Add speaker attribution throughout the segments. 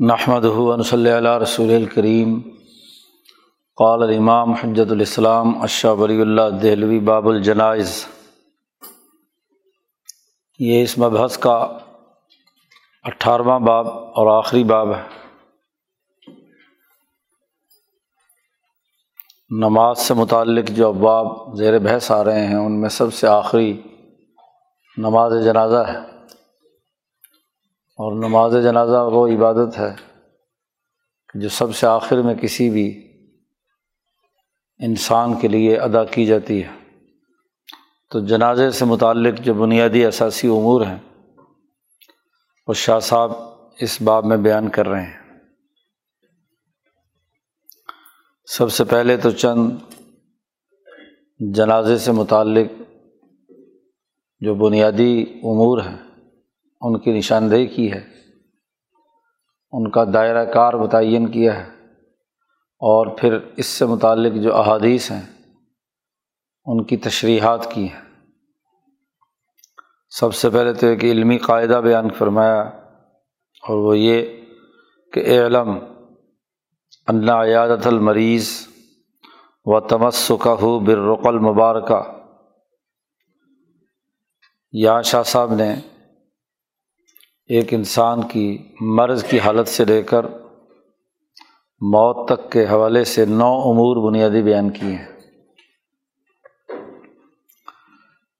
Speaker 1: نحمد صلی اللہ رسول الکریم قال الامام حجت الاسلام اشہ ولی اللہ دہلوی باب الجنائز. یہ اس مبحث کا اٹھارہواں باب اور آخری باب ہے. نماز سے متعلق جو ابواب زیر بحث آ رہے ہیں، ان میں سب سے آخری نماز جنازہ ہے. اور نماز جنازہ وہ عبادت ہے جو سب سے آخر میں کسی بھی انسان کے لیے ادا کی جاتی ہے۔ تو جنازے سے متعلق جو بنیادی اثاثی امور ہیں، وہ شاہ صاحب اس باب میں بیان کر رہے ہیں۔ سب سے پہلے تو چند جنازے سے متعلق جو بنیادی امور ہیں ان کی نشاندہی کی ہے۔ ان کا دائرۂ کار متعین کیا ہے۔ اور پھر اس سے متعلق جو احادیث ہیں، ان کی تشریحات کی ہیں۔ سب سے پہلے تو ایک علمی قاعدہ بیان فرمایا، اور وہ یہ کہ علم اللہ عیادت المریض و تمسکہ ہو بررق المبارکہ۔ یا شاہ صاحب نے ایک انسان کی مرض کی حالت سے لے کر موت تک کے حوالے سے نو امور بنیادی بیان کیے ہیں۔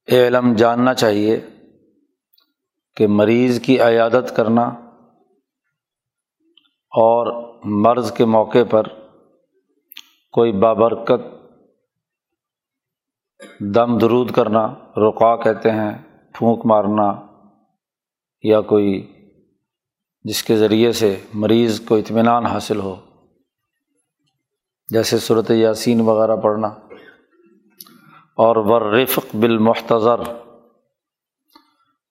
Speaker 1: علم، جاننا چاہیے کہ مریض کی عیادت کرنا اور مرض کے موقع پر کوئی بابرکت، دم درود کرنا رقا کہتے ہیں، پھونک مارنا یا کوئی جس کے ذریعے سے مریض کو اطمینان حاصل ہو، جیسے صورت یاسین وغیرہ پڑھنا۔ اور ورفق بالمحتضر،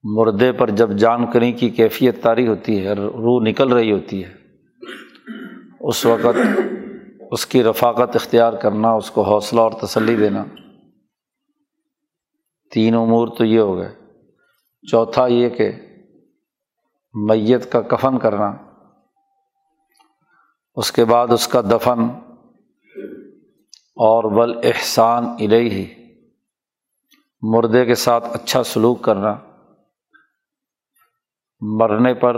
Speaker 1: مردے پر جب جان کریں کی کیفیت طاری ہوتی ہے، روح نکل رہی ہوتی ہے، اس وقت اس کی رفاقت اختیار کرنا، اس کو حوصلہ اور تسلی دینا۔ تین امور تو یہ ہو گئے۔ چوتھا یہ کہ میت کا کفن کرنا، اس کے بعد اس کا دفن، اور بل احسان ہی مردے کے ساتھ اچھا سلوک کرنا، مرنے پر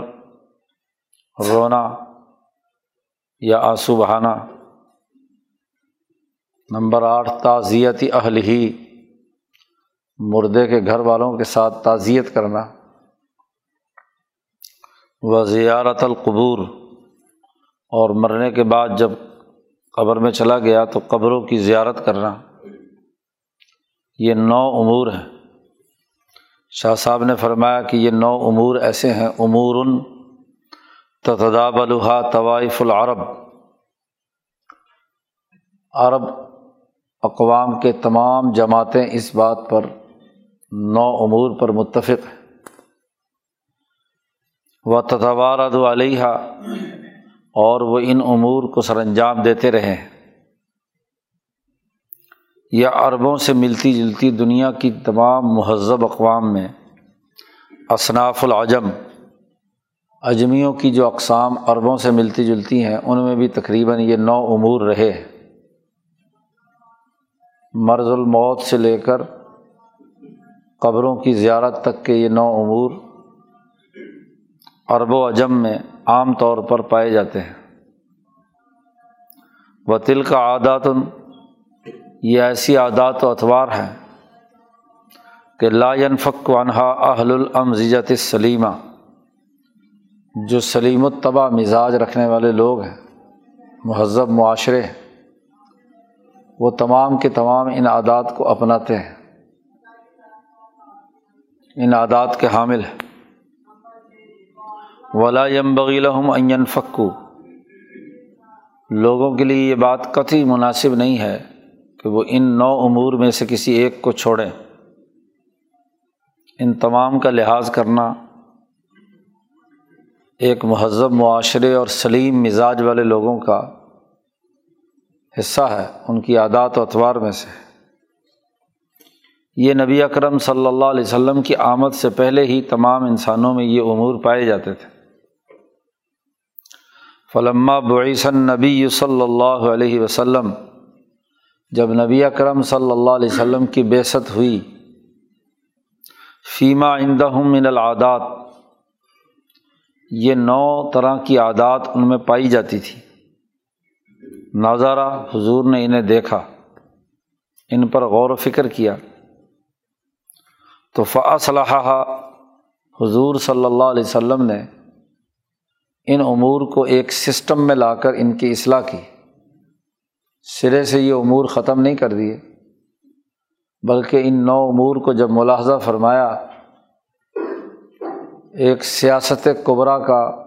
Speaker 1: رونا یا آنسو بہانا۔ نمبر آٹھ تعزیتی اہل ہی مردے کے گھر والوں کے ساتھ تعزیت کرنا۔ و زیارت القبور اور مرنے کے بعد جب قبر میں چلا گیا تو قبروں کی زیارت کرنا یہ نو امور ہیں۔ شاہ صاحب نے فرمایا کہ یہ نو امور ایسے ہیں۔ امور تداب الحا طوائف العرب۔ عرب اقوام کے تمام جماعتیں اس بات پر نو امور پر متفق ہیں۔ و تتوارد علیہ اور وہ ان امور کو سر انجام دیتے رہے۔ یا عربوں سے ملتی جلتی دنیا کی تمام مہذب اقوام میں اصناف العجم، اجمیوں کی جو اقسام عربوں سے ملتی جلتی ہیں، ان میں بھی تقریباً یہ نو امور رہے۔ مرض الموت سے لے کر قبروں کی زیارت تک کے یہ نو امور عرب و اجم میں عام طور پر پائے جاتے ہیں۔ وطل کا عادات، یہ ایسی عادات و اتوار ہیں کہ لا ينفق عنہا اہل الامزیت سلیمہ جو سلیم الطبع مزاج رکھنے والے لوگ ہیں، مہذب معاشرے ہیں، وہ تمام کے تمام ان عادات کو اپناتے ہیں۔ ان عادات کے حامل ہیں۔ ولا یم بغیلحم این فکو لوگوں کے لیے یہ بات قطعی مناسب نہیں ہے کہ وہ ان نو امور میں سے کسی ایک کو چھوڑیں۔ ان تمام کا لحاظ کرنا ایک مہذب معاشرے اور سلیم مزاج والے لوگوں کا حصہ ہے، ان کی عادات و اتوار میں سے۔ یہ نبی اکرم صلی اللہ علیہ وسلم کی آمد سے پہلے ہی تمام انسانوں میں یہ امور پائے جاتے تھے۔ فلما بعیسن نبی صلی اللہ علیہ وسلم، جب نبی اکرم صلی اللہ علیہ وسلم کی بیست ہوئی فیمہ من العادات، یہ نو طرح کی عادات ان میں پائی جاتی تھی۔ نظارہ حضور نے انہیں دیکھا، ان پر غور و فکر کیا۔ تو فاصلہ حضور صلی اللہ علیہ وسلم نے ان امور کو ایک سسٹم میں لا کر ان کی اصلاح کی۔ سرے سے یہ امور ختم نہیں کر دیے۔ بلکہ ان نو امور کو جب ملاحظہ فرمایا، ایک سیاست قبرا کا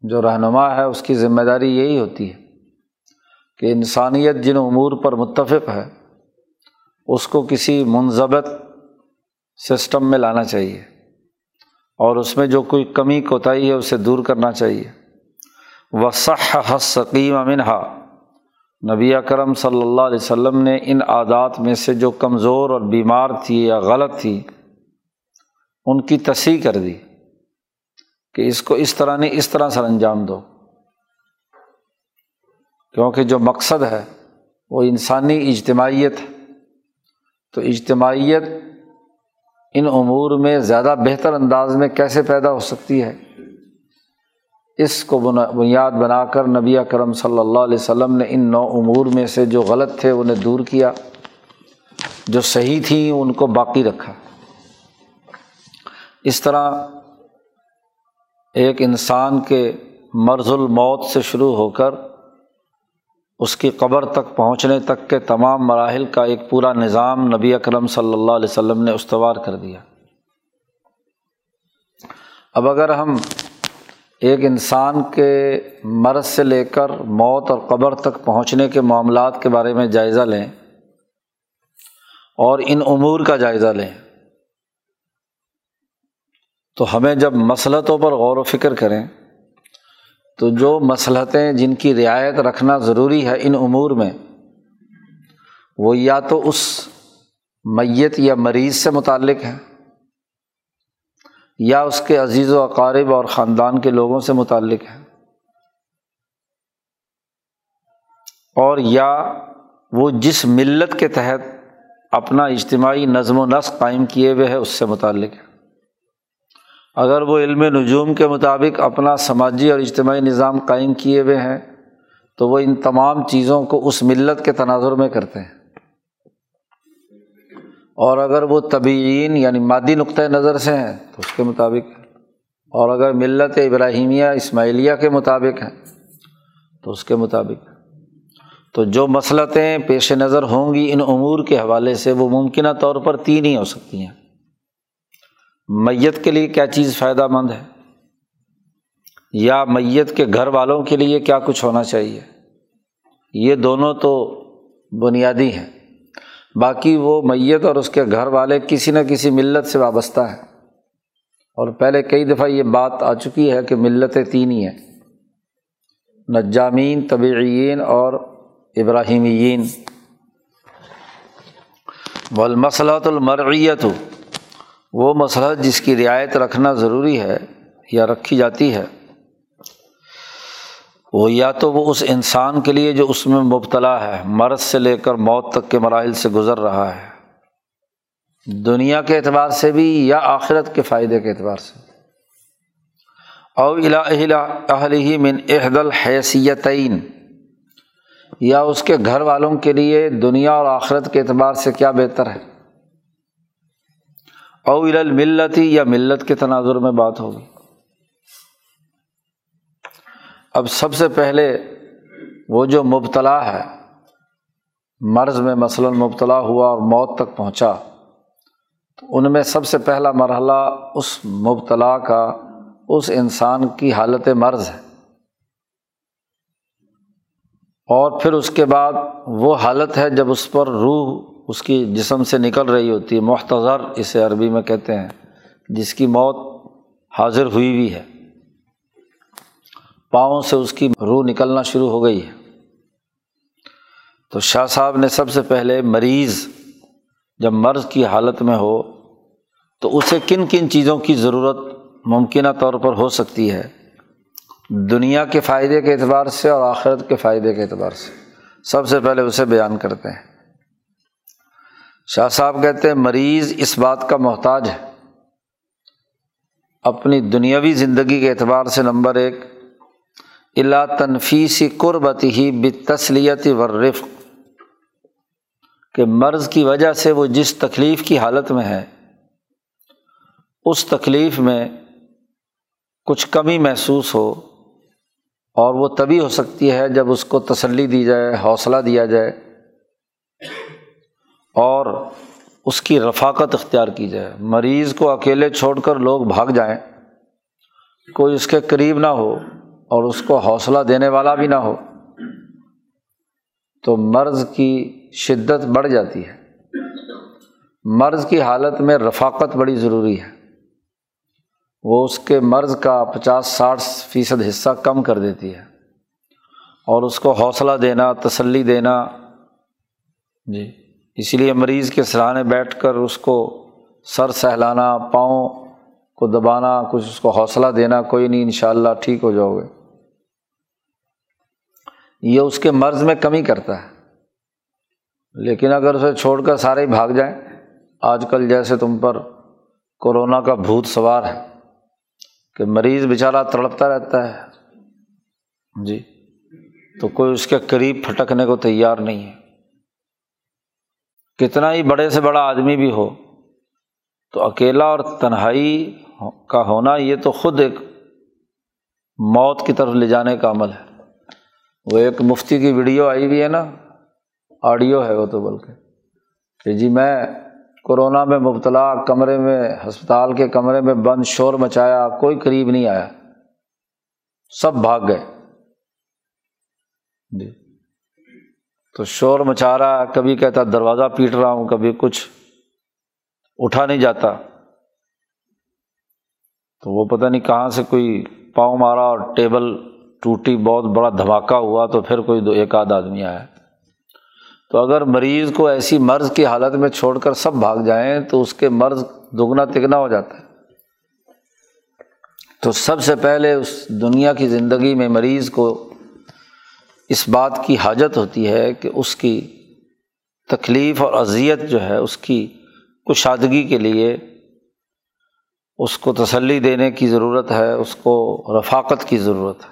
Speaker 1: جو رہنما ہے، اس کی ذمہ داری یہی ہوتی ہے کہ انسانیت جن امور پر متفق ہے، اس کو کسی منظمت سسٹم میں لانا چاہیے۔ اور اس میں جو کوئی کمی کوتاہی ہے اسے دور کرنا چاہیے۔ وصح حسقیم امنہا نبی کرم صلی اللہ علیہ وسلم نے ان عادات میں سے جو کمزور اور بیمار تھی یا غلط تھی، ان کی تصحیح کر دی کہ اس کو اس طرح نہیں، اس طرح سر انجام دو۔ کیونکہ جو مقصد ہے وہ انسانی اجتماعیت ہے۔ تو اجتماعیت ان امور میں زیادہ بہتر انداز میں کیسے پیدا ہو سکتی ہے؟ اس کو بنیاد بنا کر نبی کرم صلی اللہ علیہ وسلم نے ان نو امور میں سے جو غلط تھے انہیں دور کیا، جو صحیح تھیں ان کو باقی رکھا۔ اس طرح ایک انسان کے مرض الموت سے شروع ہو کر اس کی قبر تک پہنچنے تک کے تمام مراحل کا ایک پورا نظام نبی اکرم صلی اللہ علیہ وسلم نے استوار کر دیا۔ اب اگر ہم ایک انسان کے مرض سے لے کر موت اور قبر تک پہنچنے کے معاملات کے بارے میں جائزہ لیں اور ان امور کا جائزہ لیں، تو ہمیں جب مسلطوں پر غور و فکر کریں تو جو مسلطیں جن کی رعایت رکھنا ضروری ہے ان امور میں، وہ یا تو اس میت یا مریض سے متعلق ہیں، یا اس کے عزیز و اقارب اور خاندان کے لوگوں سے متعلق ہے اور یا وہ جس ملت کے تحت اپنا اجتماعی نظم و نسق قائم کیے ہوئے ہے اس سے متعلق ہے اگر وہ علم نجوم کے مطابق اپنا سماجی اور اجتماعی نظام قائم کیے ہوئے ہیں، تو وہ ان تمام چیزوں کو اس ملت کے تناظر میں کرتے ہیں۔ اور اگر وہ طبعین یعنی مادی نقطۂ نظر سے ہیں، تو اس کے مطابق۔ اور اگر ملت ابراہیمیہ، اسماعیلیہ کے مطابق ہیں، تو اس کے مطابق۔ تو جو مسلطیں پیش نظر ہوں گی ان امور کے حوالے سے وہ ممکنہ طور پر تین ہی ہو سکتی ہیں۔ میت کے لیے کیا چیز فائدہ مند ہے؟ یا میت کے گھر والوں کے لیے کیا کچھ ہونا چاہیے؟ یہ دونوں تو بنیادی ہیں۔ باقی وہ میت اور اس کے گھر والے کسی نہ کسی ملت سے وابستہ ہیں۔ اور پہلے کئی دفعہ یہ بات آ چکی ہے کہ ملتیں تین ہی ہیں۔ نجامین طبعین اور ابراہیمین والمسلط المرعیت وہ مسئلہ جس کی رعایت رکھنا ضروری ہے یا رکھی جاتی ہے، وہ یا تو وہ اس انسان کے لیے جو اس میں مبتلا ہے، مرض سے لے کر موت تک کے مراحل سے گزر رہا ہے۔ دنیا کے اعتبار سے بھی یا آخرت کے فائدے کے اعتبار سے۔ او اہل ہی من عہد الحیثیتعین یا اس کے گھر والوں کے لیے دنیا اور آخرت کے اعتبار سے کیا بہتر ہے؟ او الملتی یا ملت کے تناظر میں بات ہوگی۔ اب سب سے پہلے وہ جو مبتلا ہے، مرض میں مثلاً مبتلا ہوا اور موت تک پہنچا، تو ان میں سب سے پہلا مرحلہ اس مبتلا کا، اس انسان کی حالت مرض ہے۔ اور پھر اس کے بعد وہ حالت ہے جب اس پر روح اس کی جسم سے نکل رہی ہوتی ہے، محتضر اسے عربی میں کہتے ہیں، جس کی موت حاضر ہوئی ہوئی ہے۔ پاؤں سے اس کی روح نکلنا شروع ہو گئی ہے۔ تو شاہ صاحب نے سب سے پہلے مریض جب مرض کی حالت میں ہو، تو اسے کن کن چیزوں کی ضرورت ممکنہ طور پر ہو سکتی ہے؟ دنیا کے فائدے کے اعتبار سے اور آخرت کے فائدے کے اعتبار سے۔ سب سے پہلے اسے بیان کرتے ہیں۔ شاہ صاحب کہتے ہیں، مریض اس بات کا محتاج ہے۔ اپنی دنیاوی زندگی کے اعتبار سے نمبر ایک، الا تنفیسی قربت ہی بتسلیت ورف کہ مرض کی وجہ سے وہ جس تکلیف کی حالت میں ہے، اس تکلیف میں کچھ کمی محسوس ہو اور وہ تبھی ہو سکتی ہے جب اس کو تسلی دی جائے، حوصلہ دیا جائے۔ اور اس کی رفاقت اختیار کی جائے۔ مریض کو اکیلے چھوڑ کر لوگ بھاگ جائیں۔ کوئی اس کے قریب نہ ہو اور اس کو حوصلہ دینے والا بھی نہ ہو۔ تو مرض کی شدت بڑھ جاتی ہے۔ مرض کی حالت میں رفاقت بڑی ضروری ہے۔ وہ اس کے مرض کا پچاس ساٹھ فیصد حصہ کم کر دیتی ہے۔ اور اس کو حوصلہ دینا، تسلی دینا۔ جی۔ اسی لیے مریض کے سراہنے بیٹھ کر اس کو سر سہلانا، پاؤں کو دبانا، کچھ اس کو حوصلہ دینا، کوئی نہیں ان شاء اللہ ٹھیک ہو جاؤ گے۔ یہ اس کے مرض میں کمی کرتا ہے۔ لیکن اگر اسے چھوڑ کر سارے ہی بھاگ جائیں، آج کل جیسے تم پر کورونا کا بھوت سوار ہے کہ مریض بیچارہ تڑپتا رہتا ہے۔ جی تو کوئی اس کے قریب پھٹکنے کو تیار نہیں ہے۔ کتنا ہی بڑے سے بڑا آدمی بھی ہو، تو اکیلا اور تنہائی کا ہونا یہ تو خود ایک موت کی طرف لے جانے کا عمل ہے۔ وہ ایک مفتی کی ویڈیو آئی ہوئی ہے نا، آڈیو ہے وہ تو بلکہ۔ کہ جی میں کورونا میں مبتلا کمرے میں، ہسپتال کے کمرے میں بند شور مچایا، کوئی قریب نہیں آیا۔ سب بھاگ گئے۔ جی۔ تو شور مچا رہا کبھی کہتا دروازہ پیٹ رہا ہوں، کبھی کچھ۔ اٹھا نہیں جاتا۔ تو وہ پتہ نہیں کہاں سے کوئی پاؤں مارا اور ٹیبل ٹوٹی بہت بڑا دھماکہ ہوا تو پھر کوئی دو ایک آدھ آدمی آیا۔ تو اگر مریض کو ایسی مرض کی حالت میں چھوڑ کر سب بھاگ جائیں تو اس کے مرض دگنا تگنا ہو جاتا ہے۔ تو سب سے پہلے اس دنیا کی زندگی میں مریض کو اس بات کی حاجت ہوتی ہے کہ اس کی تکلیف اور اذیت جو ہے، اس کی کشادگی کے لیے اس کو تسلی دینے کی ضرورت ہے، اس کو رفاقت کی ضرورت ہے۔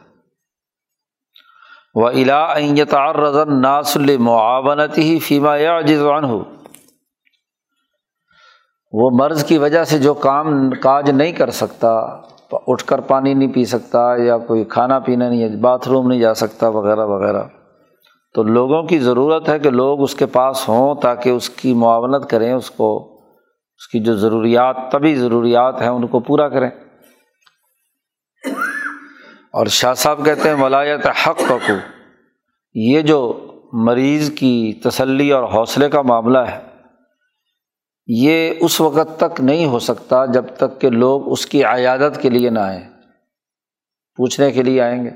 Speaker 1: وہ الا رضن ناصل معاونت ہی فیما یا جزوان ہو وہ مرض کی وجہ سے جو کام، کاج نہیں کر سکتا اٹھ کر پانی نہیں پی سکتا یا کوئی کھانا پینا نہیں ہے، باتھ روم نہیں جا سکتا، وغیرہ وغیرہ۔ تو لوگوں کی ضرورت ہے کہ لوگ اس کے پاس ہوں تاکہ اس کی معاونت کریں، اس کو، اس کی جو ضروریات، طبی ضروریات ہیں، ان کو پورا کریں۔ اور شاہ صاحب کہتے ہیں ولایت حق کو یہ جو مریض کی تسلی اور حوصلے کا معاملہ ہے یہ اس وقت تک نہیں ہو سکتا جب تک کہ لوگ اس کی عیادت کے لیے نہ آئیں۔ پوچھنے کے لیے آئیں گے۔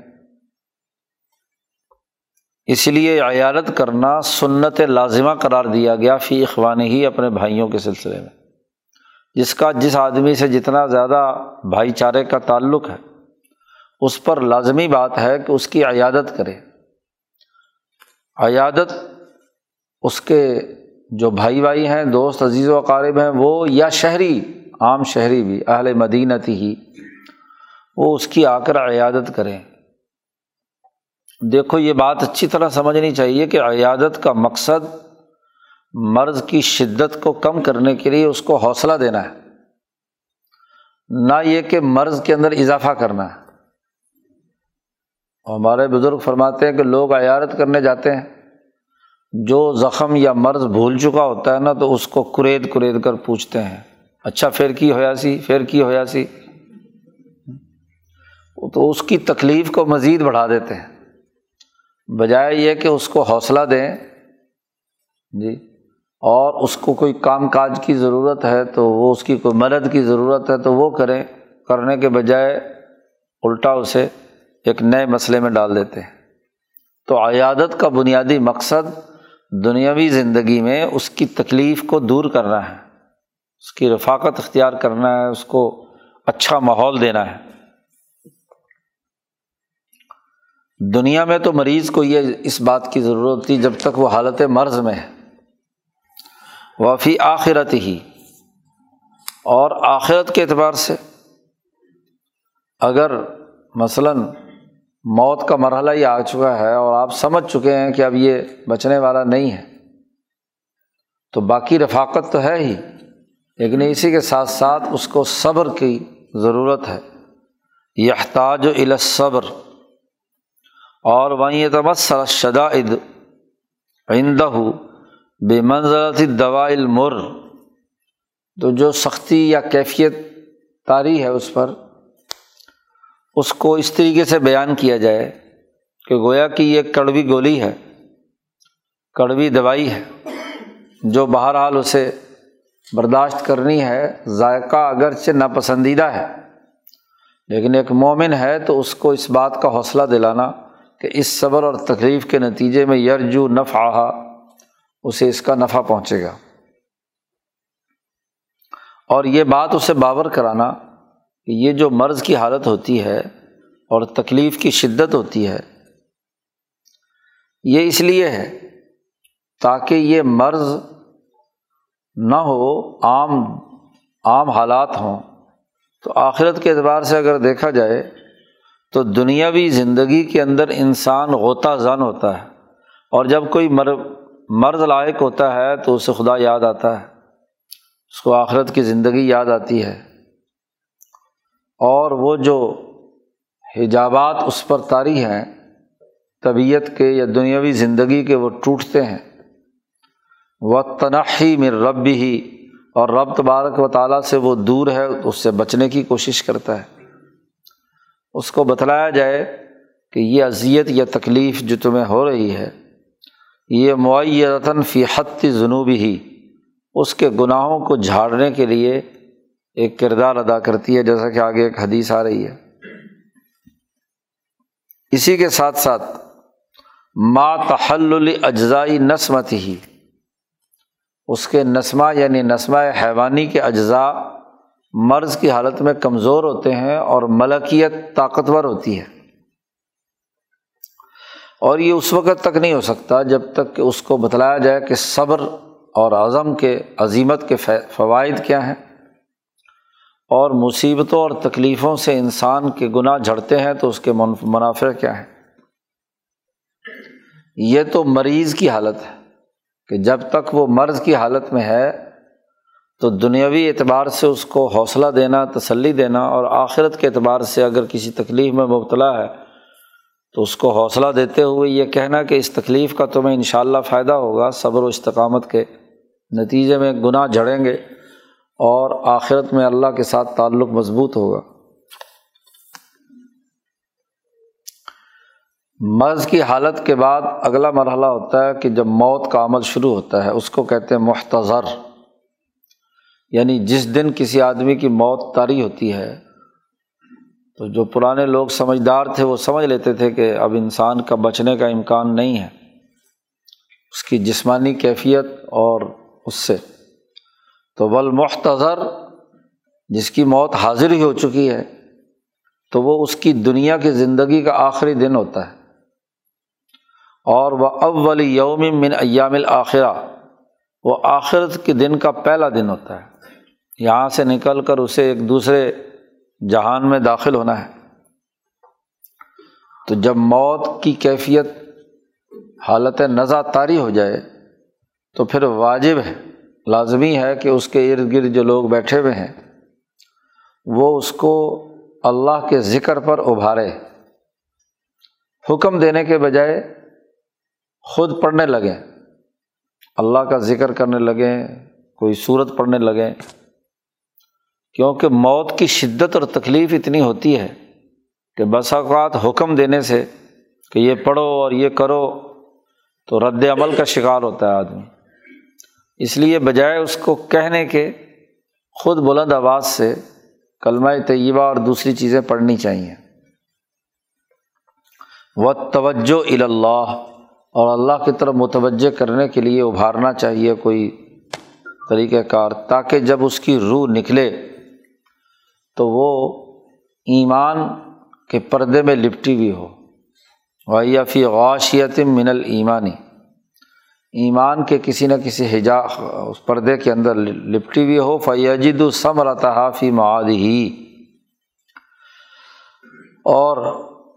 Speaker 1: اس لیے عیادت کرنا سنت لازمہ قرار دیا گیا فی اخوان ہی اپنے بھائیوں کے سلسلے میں، جس کا جس آدمی سے جتنا زیادہ بھائی چارے کا تعلق ہے، اس پر لازمی بات ہے کہ اس کی عیادت کرے۔ عیادت اس کے جو بھائی بھائی ہیں، دوست، عزیز و اقارب ہیں، وہ یا شہری، عام شہری بھی، اہل مدینتی ہی، وہ اس کی آ کر عیادت کریں۔ دیکھو، یہ بات اچھی طرح سمجھنی چاہیے کہ عیادت کا مقصد مرض کی شدت کو کم کرنے کے لیے اس کو حوصلہ دینا ہے۔ نہ یہ کہ مرض کے اندر اضافہ کرنا ہے۔ ہمارے بزرگ فرماتے ہیں کہ لوگ عیادت کرنے جاتے ہیں۔ جو زخم یا مرض بھول چکا ہوتا ہے نا، تو اس کو کرید کرید کر پوچھتے ہیں۔ اچھا پھر کی ہویا سی پھر کی ہویا سی تو اس کی تکلیف کو مزید بڑھا دیتے ہیں۔ بجائے یہ کہ اس کو حوصلہ دیں۔ جی۔ اور اس کو کوئی کام کاج کی ضرورت ہے تو وہ اس کی کوئی مدد کی ضرورت ہے تو وہ کریں۔ کرنے کے بجائے الٹا اسے ایک نئے مسئلے میں ڈال دیتے ہیں۔ تو عیادت کا بنیادی مقصد دنیاوی زندگی میں اس کی تکلیف کو دور کرنا ہے، اس کی رفاقت اختیار کرنا ہے، اس کو اچھا ماحول دینا ہے۔ دنیا میں تو مریض کو یہ اس بات کی ضرورت تھی جب تک وہ حالت مرض میں ہے۔ وفی آخرت ہی، اور آخرت کے اعتبار سے۔ اگر مثلاً موت کا مرحلہ ہی آ چکا ہے اور آپ سمجھ چکے ہیں کہ اب یہ بچنے والا نہیں ہے۔ تو باقی رفاقت تو ہے ہی، لیکن اسی کے ساتھ ساتھ اس کو صبر کی ضرورت ہے۔ یحتاج و الصبر۔ اور وہیں تمسر شدائد آئندہ بے منظرتی دوا المر۔ تو جو سختی یا کیفیت طاری ہے اس پر اس کو اس طریقے سے بیان کیا جائے کہ گویا کہ یہ کڑوی گولی ہے، کڑوی دوائی ہے، جو بہرحال اسے برداشت کرنی ہے، ذائقہ اگرچہ ناپسندیدہ ہے، لیکن ایک مومن ہے تو اس کو اس بات کا حوصلہ دلانا کہ اس صبر اور تکلیف کے نتیجے میں یرجو نفع اسے اس کا نفع پہنچے گا۔ اور یہ بات اسے باور کرانا کہ یہ جو مرض کی حالت ہوتی ہے اور تکلیف کی شدت ہوتی ہے، یہ اس لیے ہے تاکہ یہ مرض نہ ہو، عام عام حالات ہوں۔ تو آخرت کے اعتبار سے اگر دیکھا جائے تو دنیاوی زندگی کے اندر انسان غوطہ زن ہوتا ہے۔ اور جب کوئی مر، مرض لائق ہوتا ہے تو اسے خدا یاد آتا ہے، اس کو آخرت کی زندگی یاد آتی ہے۔ اور وہ جو حجابات اس پر طاری ہیں، طبیعت کے یا دنیاوی زندگی کے، وہ ٹوٹتے ہیں۔ وہ تنحی میں رب ہی اور رب تبارک و تعالیٰ سے وہ دور ہے، اس سے بچنے کی کوشش کرتا ہے۔ اس کو بتلایا جائے کہ یہ اذیت یا تکلیف جو تمہیں ہو رہی ہے، یہ معیتاً فی حت جنوبی ہی اس کے گناہوں کو جھاڑنے کے لیے ایک کردار ادا کرتی ہے، جیسا کہ آگے ایک حدیث آ رہی ہے۔ اسی کے ساتھ ساتھ، ما تحل اجزائی نسمت ہی اس کے نسمہ یعنی نسمہ حیوانی کے اجزاء مرض کی حالت میں کمزور ہوتے ہیں اور ملکیت طاقتور ہوتی ہے۔ اور یہ اس وقت تک نہیں ہو سکتا جب تک کہ اس کو بتلایا جائے کہ صبر اور عزم کے عظیمت کے فوائد کیا ہیں۔ اور مصیبتوں اور تکلیفوں سے انسان کے گناہ جھڑتے ہیں تو اس کے منافع کیا ہیں؟ یہ تو مریض کی حالت ہے کہ جب تک وہ مرض کی حالت میں ہے تو دنیاوی اعتبار سے اس کو حوصلہ دینا، تسلی دینا اور آخرت کے اعتبار سے اگر کسی تکلیف میں مبتلا ہے تو اس کو حوصلہ دیتے ہوئے یہ کہنا کہ اس تکلیف کا تمہیں ان شاء اللہ فائدہ ہوگا، صبر و استقامت کے نتیجے میں گناہ جھڑیں گے۔ اور آخرت میں اللہ کے ساتھ تعلق مضبوط ہوگا۔ مرض کی حالت کے بعد اگلا مرحلہ ہوتا ہے کہ جب موت کا عمل شروع ہوتا ہے، اس کو کہتے ہیں محتضر۔ یعنی جس دن کسی آدمی کی موت طاری ہوتی ہے، تو جو پرانے لوگ سمجھدار تھے، وہ سمجھ لیتے تھے کہ اب انسان کا بچنے کا امکان نہیں ہے۔ اس کی جسمانی کیفیت اور اس سے۔ تو ول مختصر جس کی موت حاضر ہی ہو چکی ہے، تو وہ اس کی دنیا کی زندگی کا آخری دن ہوتا ہے۔ اور وہ اول یوم من ایام الآخرہ وہ آخرت کے دن کا پہلا دن ہوتا ہے۔ یہاں سے نکل کر اسے ایک دوسرے جہان میں داخل ہونا ہے۔ تو جب موت کی کیفیت حالت نزا طاری ہو جائے، تو پھر واجب ہے۔ لازمی ہے کہ اس کے ارد گرد جو لوگ بیٹھے ہوئے ہیں، وہ اس کو اللہ کے ذکر پر ابھارے۔ حکم دینے کے بجائے خود پڑھنے لگیں اللہ کا ذکر کرنے لگیں کوئی صورت پڑھنے لگیں کیونکہ موت کی شدت اور تکلیف اتنی ہوتی ہے کہ بس اوقات حکم دینے سے کہ یہ پڑھو اور یہ کرو تو رد عمل کا شکار ہوتا ہے آدمی۔ اس لیے بجائے اس کو کہنے کے خود بلند آواز سے کلمہ طیبہ اور دوسری چیزیں پڑھنی چاہیے۔ و توجہ اللہ اور اللہ کی طرف متوجہ کرنے کے لیے ابھارنا چاہیے کوئی طریقۂ کار تاکہ جب اس کی روح نکلے تو وہ ایمان کے پردے میں لپٹی ہوئی ہو۔ فی غاشیت من المانی ایمان کے کسی نہ کسی حجا اس پردے کے اندر لپٹی ہوئی ہو، فیجد السم رتحا فی معاد ہی اور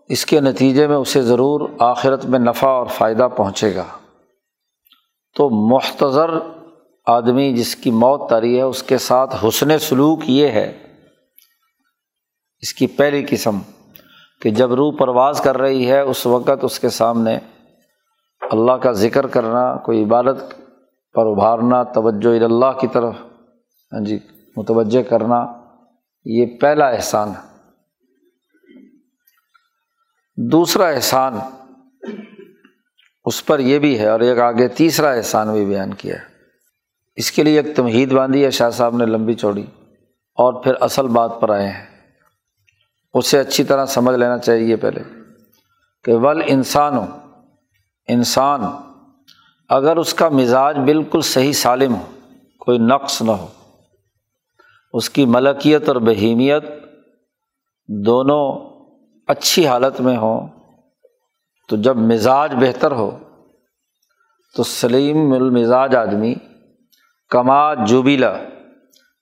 Speaker 1: اس کے نتیجے میں اسے ضرور آخرت میں نفع اور فائدہ پہنچے گا۔ تو محتضر آدمی جس کی موت تاری ہے، اس کے ساتھ حسن سلوک یہ ہے، اس کی پہلی قسم کہ جب روح پرواز کر رہی ہے، اس وقت اس کے سامنے اللہ کا ذکر کرنا، کوئی عبادت پر ابھارنا، توجہ اللہ کی طرف ہاں جی متوجہ کرنا، یہ پہلا احسان ہے۔ دوسرا احسان اس پر یہ بھی ہے اور ایک آگے تیسرا احسان بھی بیان کیا ہے۔ اس کے لیے ایک تمہید باندھی ہے، شاہ صاحب نے لمبی چوڑی، اور پھر اصل بات پر آئے ہیں۔ اسے اچھی طرح سمجھ لینا چاہیے پہلے کہ ول انسان ہو انسان اگر اس کا مزاج بالکل صحیح سالم ہو، کوئی نقص نہ ہو، اس کی ملکیت اور بہیمیت دونوں اچھی حالت میں ہوں، تو جب مزاج بہتر ہو، تو سلیم المزاج آدمی کما جبیلا،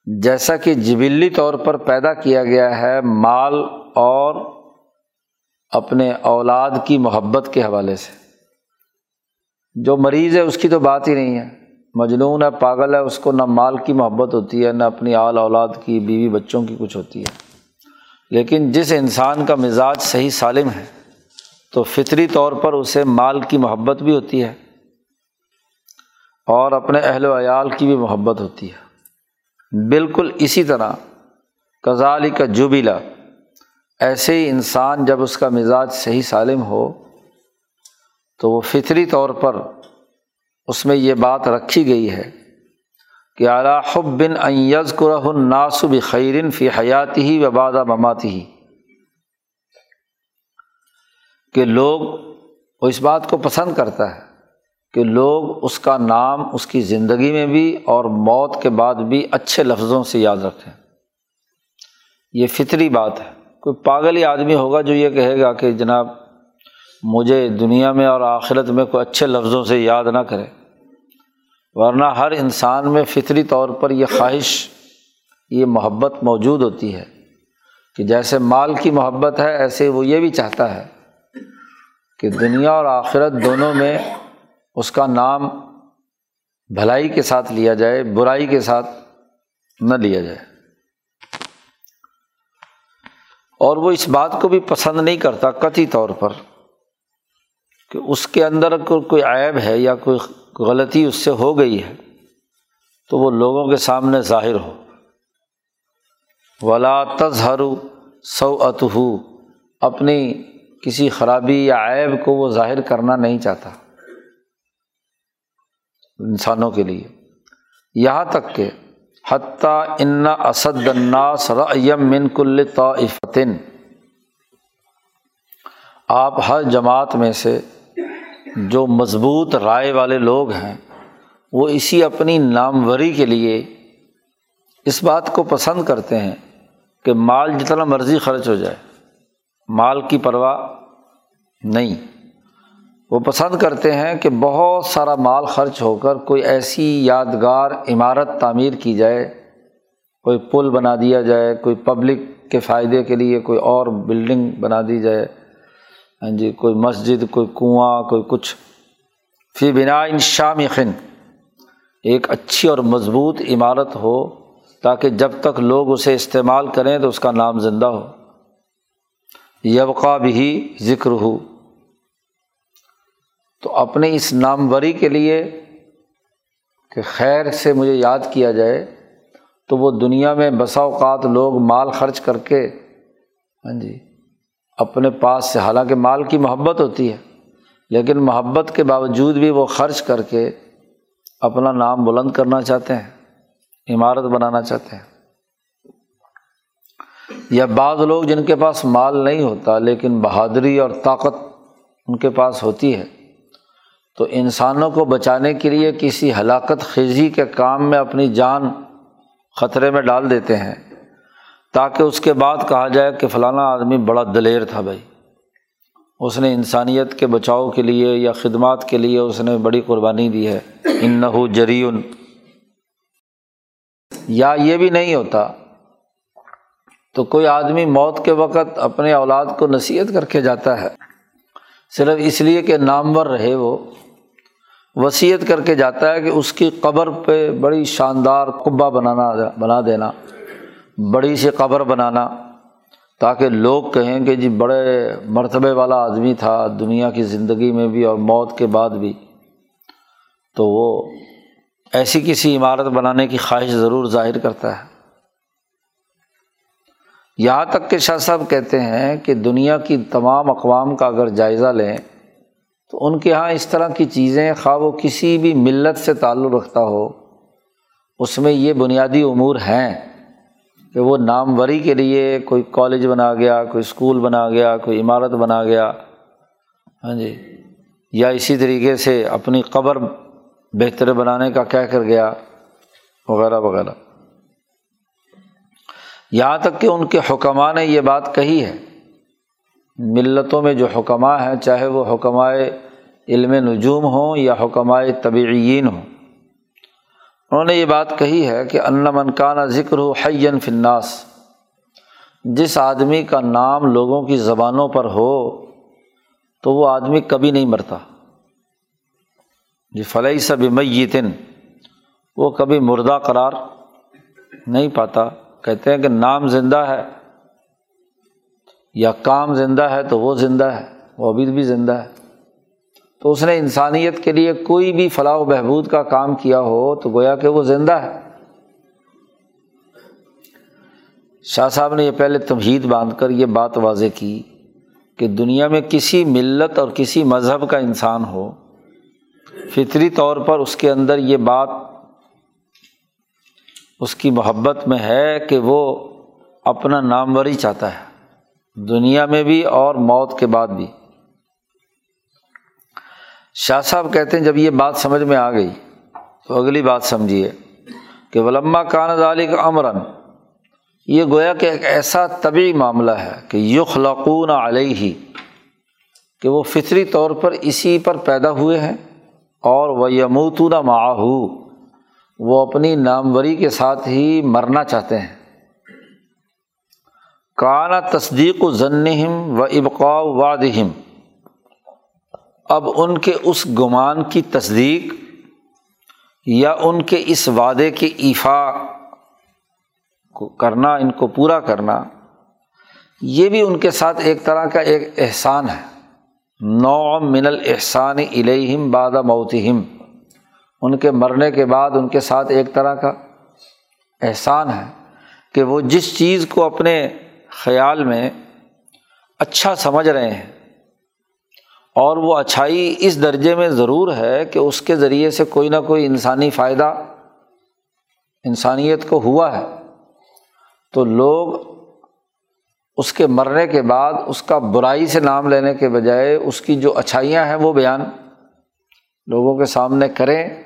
Speaker 1: جیسا کہ جبلی طور پر پیدا کیا گیا ہے مال اور اپنے اولاد کی محبت کے حوالے سے۔ جو مریض ہے اس کی تو بات ہی نہیں ہے۔ مجنون ہے، پاگل ہے، اس کو نہ مال کی محبت ہوتی ہے، نہ اپنی آل اولاد کی، بیوی بچوں کی کچھ ہوتی ہے۔ لیکن جس انسان کا مزاج صحیح سالم ہے، تو فطری طور پر اسے مال کی محبت بھی ہوتی ہے اور اپنے اہل و عیال کی بھی محبت ہوتی ہے۔ بالکل اسی طرح کزالی کا جبیلا ایسے ہی انسان جب اس کا مزاج صحیح سالم ہو تو وہ فطری طور پر اس میں یہ بات رکھی گئی ہے کہ اعلیٰ حب بن ایز قرہ ناسب خیرن فی حیاتی ہی و بادہ مماتی ہی کہ لوگ وہ اس بات کو پسند کرتا ہے کہ لوگ اس کا نام اس کی زندگی میں بھی اور موت کے بعد بھی اچھے لفظوں سے یاد رکھیں۔ یہ فطری بات ہے۔ کوئی پاگل ہی آدمی ہوگا جو یہ کہے گا کہ جناب مجھے دنیا میں اور آخرت میں کوئی اچھے لفظوں سے یاد نہ کرے۔ ورنہ ہر انسان میں فطری طور پر یہ خواہش، یہ محبت موجود ہوتی ہے کہ جیسے مال کی محبت ہے، ایسے وہ یہ بھی چاہتا ہے کہ دنیا اور آخرت دونوں میں اس کا نام بھلائی کے ساتھ لیا جائے، برائی کے ساتھ نہ لیا جائے۔ اور وہ اس بات کو بھی پسند نہیں کرتا قطعی طور پر۔ کہ اس کے اندر کوئی عیب ہے یا کوئی غلطی اس سے ہو گئی ہے، تو وہ لوگوں کے سامنے ظاہر ہو۔ ولا تظہر سو اتہو اپنی کسی خرابی یا عیب کو وہ ظاہر کرنا نہیں چاہتا۔ انسانوں کے لیے۔ یہاں تک کہ حتیٰ ان اسد الناس ریم من کل طافتن آپ ہر جماعت میں سے جو مضبوط رائے والے لوگ ہیں، وہ اسی اپنی ناموری کے لیے اس بات کو پسند کرتے ہیں کہ مال جتنا مرضی خرچ ہو جائے، مال کی پرواہ نہیں۔ وہ پسند کرتے ہیں کہ بہت سارا مال خرچ ہو کر کوئی ایسی یادگار عمارت تعمیر کی جائے، کوئی پل بنا دیا جائے، کوئی پبلک کے فائدے کے لیے کوئی اور بلڈنگ بنا دی جائے۔ ہاں جی کوئی مسجد، کوئی کنواں، کوئی کچھ۔ فی بنا ان شام خن ایک اچھی اور مضبوط عمارت ہو، تاکہ جب تک لوگ اسے استعمال کریں تو اس کا نام زندہ ہو۔ یبقا بھی ذکر ہو تو اپنے اس ناموری کے لیے کہ خیر سے مجھے یاد کیا جائے، تو وہ دنیا میں بسا اوقات لوگ مال خرچ کر کے ہاں جی اپنے پاس سے، حالانکہ مال کی محبت ہوتی ہے، لیکن محبت کے باوجود بھی وہ خرچ کر کے اپنا نام بلند کرنا چاہتے ہیں، عمارت بنانا چاہتے ہیں۔ یا بعض لوگ جن کے پاس مال نہیں ہوتا، لیکن بہادری اور طاقت ان کے پاس ہوتی ہے، تو انسانوں کو بچانے کے لیے کسی ہلاکت خیزی کے کام میں اپنی جان خطرے میں ڈال دیتے ہیں۔ تاکہ اس کے بعد کہا جائے کہ فلانا آدمی بڑا دلیر تھا بھائی۔ اس نے انسانیت کے بچاؤ کے لیے یا خدمات کے لیے اس نے بڑی قربانی دی ہے۔ ان نہ جریون۔ یا یہ بھی نہیں ہوتا تو کوئی آدمی موت کے وقت اپنے اولاد کو نصیحت کر کے جاتا ہے۔ صرف اس لیے کہ نامور رہے وہ۔ وصیت کر کے جاتا ہے کہ اس کی قبر پہ بڑی شاندار قبا بنانا بنا دینا۔ بڑی سی قبر بنانا، تاکہ لوگ کہیں کہ جی بڑے مرتبے والا آدمی تھا، دنیا کی زندگی میں بھی اور موت کے بعد بھی، تو وہ ایسی کسی عمارت بنانے کی خواہش ضرور ظاہر کرتا ہے۔ یہاں تک کہ شاہ صاحب کہتے ہیں کہ دنیا کی تمام اقوام کا اگر جائزہ لیں، تو ان کے یہاں اس طرح کی چیزیں خواہ وہ کسی بھی ملت سے تعلق رکھتا ہو، اس میں یہ بنیادی امور ہیں۔ کہ وہ ناموری کے لیے کوئی کالج بنا گیا، کوئی اسکول بنا گیا، کوئی عمارت بنا گیا۔ ہاں جی۔ یا اسی طریقے سے اپنی قبر بہتر بنانے کا کہہ کر گیا، وغیرہ وغیرہ۔ یہاں تک کہ ان کے حکمہ نے یہ بات کہی ہے۔ ملتوں میں جو حکمہ ہیں، چاہے وہ حکمائے علم نجوم ہوں یا حکمائے طبعین ہوں انہوں نے یہ بات کہی ہے کہ ان منکانہ ذکر ہو حین فناس جس آدمی کا نام لوگوں کی زبانوں پر ہو تو وہ آدمی کبھی نہیں مرتا۔ جی فلحی سب میتن وہ کبھی مردہ قرار نہیں پاتا۔ کہتے ہیں کہ نام زندہ ہے یا کام زندہ ہے تو وہ زندہ ہے، وہ ابھی بھی زندہ ہے۔ تو اس نے انسانیت کے لیے کوئی بھی فلاح و بہبود کا کام کیا ہو تو گویا کہ وہ زندہ ہے۔ شاہ صاحب نے یہ پہلے تمہید باندھ کر یہ بات واضح کی کہ دنیا میں کسی ملت اور کسی مذہب کا انسان ہو، فطری طور پر اس کے اندر یہ بات اس کی محبت میں ہے کہ وہ اپنا ناموری چاہتا ہے۔ دنیا میں بھی اور موت کے بعد بھی۔ شاہ صاحب کہتے ہیں جب یہ بات سمجھ میں آ گئی تو اگلی بات سمجھیے کہ ولما کان ذالک امراً یہ گویا کہ ایک ایسا طبی معاملہ ہے کہ یخلقون علیہ ہی کہ وہ فطری طور پر اسی پر پیدا ہوئے ہیں اور وہ یموتون معاہو وہ اپنی ناموری کے ساتھ ہی مرنا چاہتے ہیں۔ کانا تصدیق و ضنہم و ابقاء وادہم اب ان کے اس گمان کی تصدیق یا ان کے اس وعدے کے ایفا کو کرنا، ان کو پورا کرنا، یہ بھی ان کے ساتھ ایک طرح کا ایک احسان ہے۔ نو من الحسان الہم باد موتہم۔ ان کے مرنے کے بعد ان کے ساتھ ایک طرح کا احسان ہے کہ وہ جس چیز کو اپنے خیال میں اچھا سمجھ رہے ہیں اور وہ اچھائی اس درجے میں ضرور ہے کہ اس کے ذریعے سے کوئی نہ کوئی انسانی فائدہ، انسانیت کو ہوا ہے۔ تو لوگ اس کے مرنے کے بعد اس کا برائی سے نام لینے کے بجائے اس کی جو اچھائیاں ہیں وہ بیان لوگوں کے سامنے کریں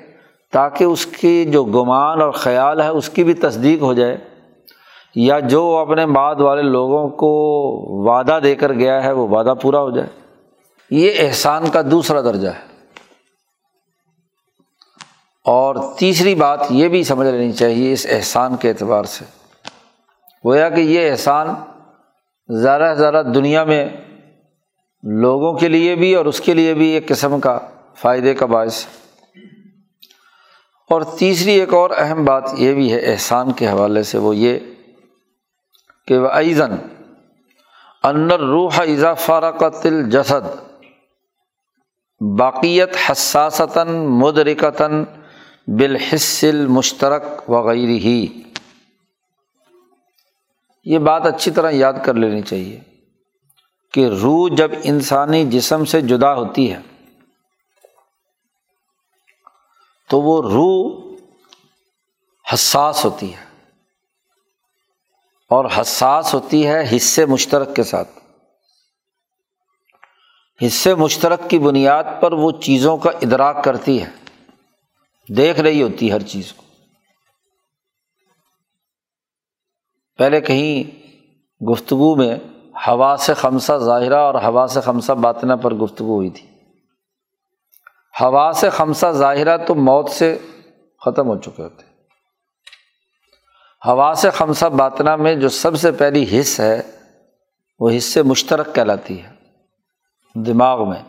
Speaker 1: تاکہ اس کی جو گمان اور خیال ہے اس کی بھی تصدیق ہو جائے۔ یا جو اپنے بعد والے لوگوں کو وعدہ دے کر گیا ہے وہ وعدہ پورا ہو جائے۔ یہ احسان کا دوسرا درجہ ہے۔ اور تیسری بات یہ بھی سمجھ لینی چاہیے اس احسان کے اعتبار سے۔ گویا کہ یہ احسان ذرا ذرا دنیا میں لوگوں کے لیے بھی اور اس کے لیے بھی ایک قسم کا فائدے کا باعث اور تیسری ایک اور اہم بات یہ بھی ہے احسان کے حوالے سے، وہ یہ کہ وہ ایزن انر روح اضافہ کا تل جسد باقیت حساستاً مدرکتاً بالحصل مشترک وغیرہ ہی یہ بات اچھی طرح یاد کر لینی چاہیے کہ روح جب انسانی جسم سے جدا ہوتی ہے، تو وہ روح حساس ہوتی ہے اور حساس ہوتی ہے حصے مشترک کے ساتھ۔ حصے مشترک کی بنیاد پر وہ چیزوں کا ادراک کرتی ہے۔ دیکھ رہی ہوتی ہے ہر چیز کو۔ پہلے کہیں گفتگو میں ہوا سے خمسہ ظاہرہ اور ہوا سے خمسہ باطنہ پر گفتگو ہوئی تھی۔ ہوا سے خمسہ ظاہرہ تو موت سے ختم ہو چکے ہوتے۔ ہوا سے خمسہ باطنہ میں جو سب سے پہلی حص ہے، وہ حصے مشترک کہلاتی ہے۔ دماغ میں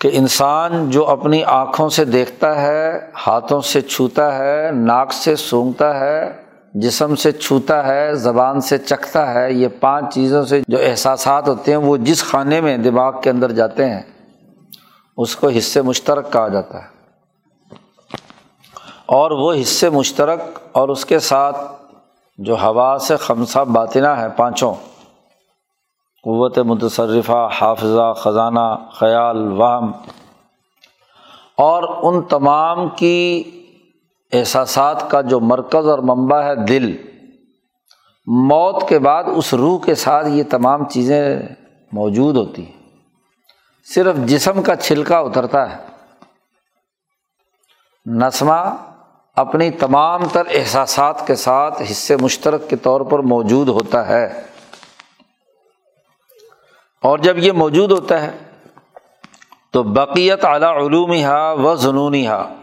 Speaker 1: کہ انسان جو اپنی آنکھوں سے دیکھتا ہے، ہاتھوں سے چھوتا ہے، ناک سے سونگتا ہے، جسم سے چھوتا ہے، زبان سے چکھتا ہے، یہ پانچ چیزوں سے جو احساسات ہوتے ہیں، وہ جس خانے میں دماغ کے اندر جاتے ہیں، اس کو حصے مشترک کہا جاتا ہے۔ اور وہ حصے مشترک اور اس کے ساتھ جو ہوا سے خمسہ باطنہ ہے پانچوں۔ قوت متصرفہ، حافظہ، خزانہ، خیال، وہم اور ان تمام کی احساسات کا جو مرکز اور منبع ہے دل۔ موت کے بعد اس روح کے ساتھ یہ تمام چیزیں موجود ہوتی ہیں۔ صرف جسم کا چھلکا اترتا ہے۔ نسمہ اپنی تمام تر احساسات کے ساتھ حصے مشترک کے طور پر موجود ہوتا ہے۔ اور جب یہ موجود ہوتا ہے تو بقیت اعلیٰ علوم ہا و جنونی ہا